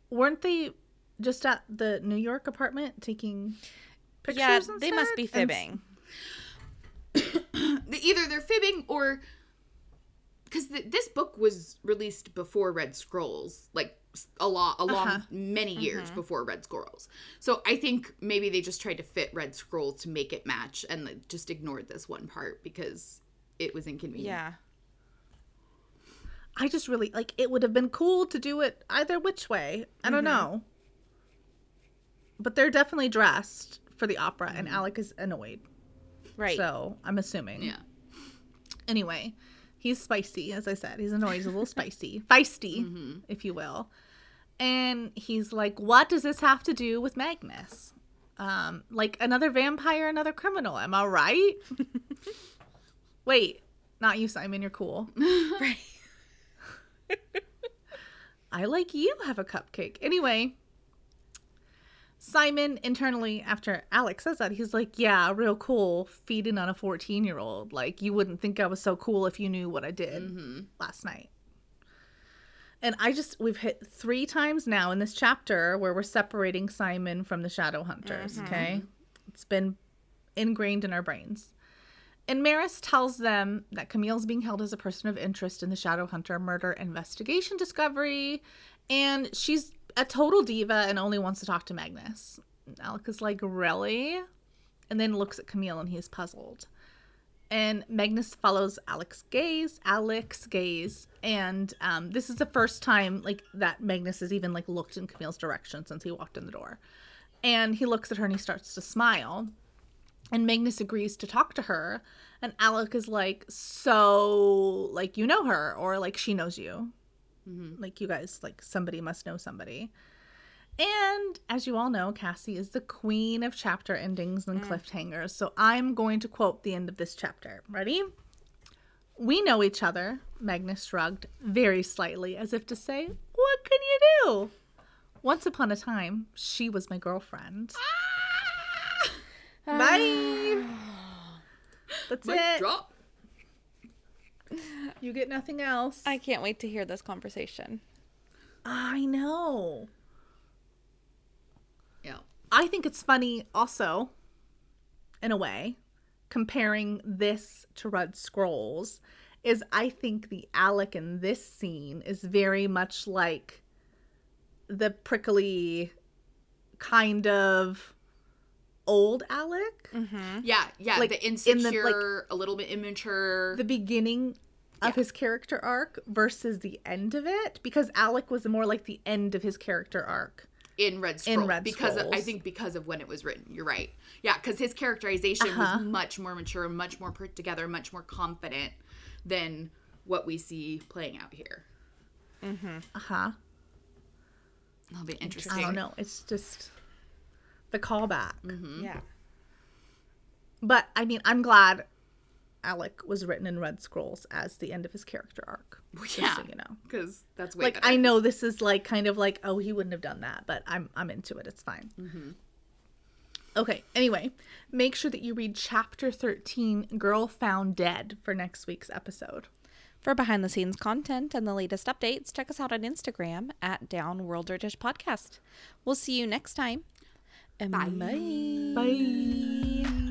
weren't they just at the New York apartment taking pictures? yeah, instead? they must be And- fibbing. Either they're fibbing or because th- this book was released before Red Scrolls, like s- a lot, a long, Uh-huh. many years mm-hmm. before Red Scrolls. So I think maybe they just tried to fit Red Scrolls to make it match, and like, just ignored this one part because it was inconvenient. Yeah. I just really like it would have been cool to do it either which way. I don't mm-hmm. know. But they're definitely dressed for the opera and mm-hmm. Alec is annoyed. Right. So, I'm assuming. Yeah. Anyway, he's spicy as I said. He's annoyed, he's a little spicy. Feisty, if you will. And he's like, "What does this have to do with Magnus?" Um, like another vampire, another criminal. Am I right? Wait, not you, Simon. You're cool. right. I like you have a cupcake. Anyway, Simon internally, after Alec says that, he's like, Yeah, real cool feeding on a 14 year old. Like, you wouldn't think I was so cool if you knew what I did mm-hmm. last night. And I just, we've hit three times now in this chapter where we're separating Simon from the Shadow Hunters, mm-hmm. okay? It's been ingrained in our brains. And Maryse tells them that Camille's being held as a person of interest in the Shadow Hunter murder investigation discovery, and she's a total diva and only wants to talk to Magnus. Alec is like, Really? And then looks at Camille and he is puzzled. And Magnus follows Alec's gaze, Alec's gaze, and um, this is the first time like that Magnus has even like looked in Camille's direction since he walked in the door. And he looks at her and he starts to smile. And Magnus agrees to talk to her. And Alec is like, So, like, you know her, or like, she knows you. Mm-hmm. Like, you guys, like, somebody must know somebody. And as you all know, Cassie is the queen of chapter endings and mm. cliffhangers. So I'm going to quote the end of this chapter. Ready? We know each other, Magnus shrugged very slightly, as if to say, What can you do? Once upon a time, she was my girlfriend. Ah! Bye. That's Mic it. drop. You get nothing else. I can't wait to hear this conversation. I know. Yeah. I think it's funny also, in a way, comparing this to Red Scrolls, is I think the Alec in this scene is very much like the prickly kind of old Alec. Mm-hmm. Yeah, yeah. Like, the in the, insecure, like- a little bit immature. The beginning of Yeah. his character arc versus the end of it, because Alec was more like the end of his character arc. in Red Scroll Red because of, I think because of when it was written. You're right. Yeah, because his characterization Uh-huh. was much more mature, much more put together, much more confident than what we see playing out here. Uh huh. That'll be interesting. I don't know. It's just the callback. Yeah. But I mean, I'm glad Alec was written in Red Scrolls as the end of his character arc. Just Yeah, so you know. because that's way Like better. I know this is like kind of like oh he wouldn't have done that, but I'm I'm into it. It's fine. Mm-hmm. Okay. Anyway, make sure that you read chapter 13, "Girl Found Dead" for next week's episode. For behind the scenes content and the latest updates, check us out on Instagram at Downworlderdish Podcast. We'll see you next time. And Bye. bye. Bye.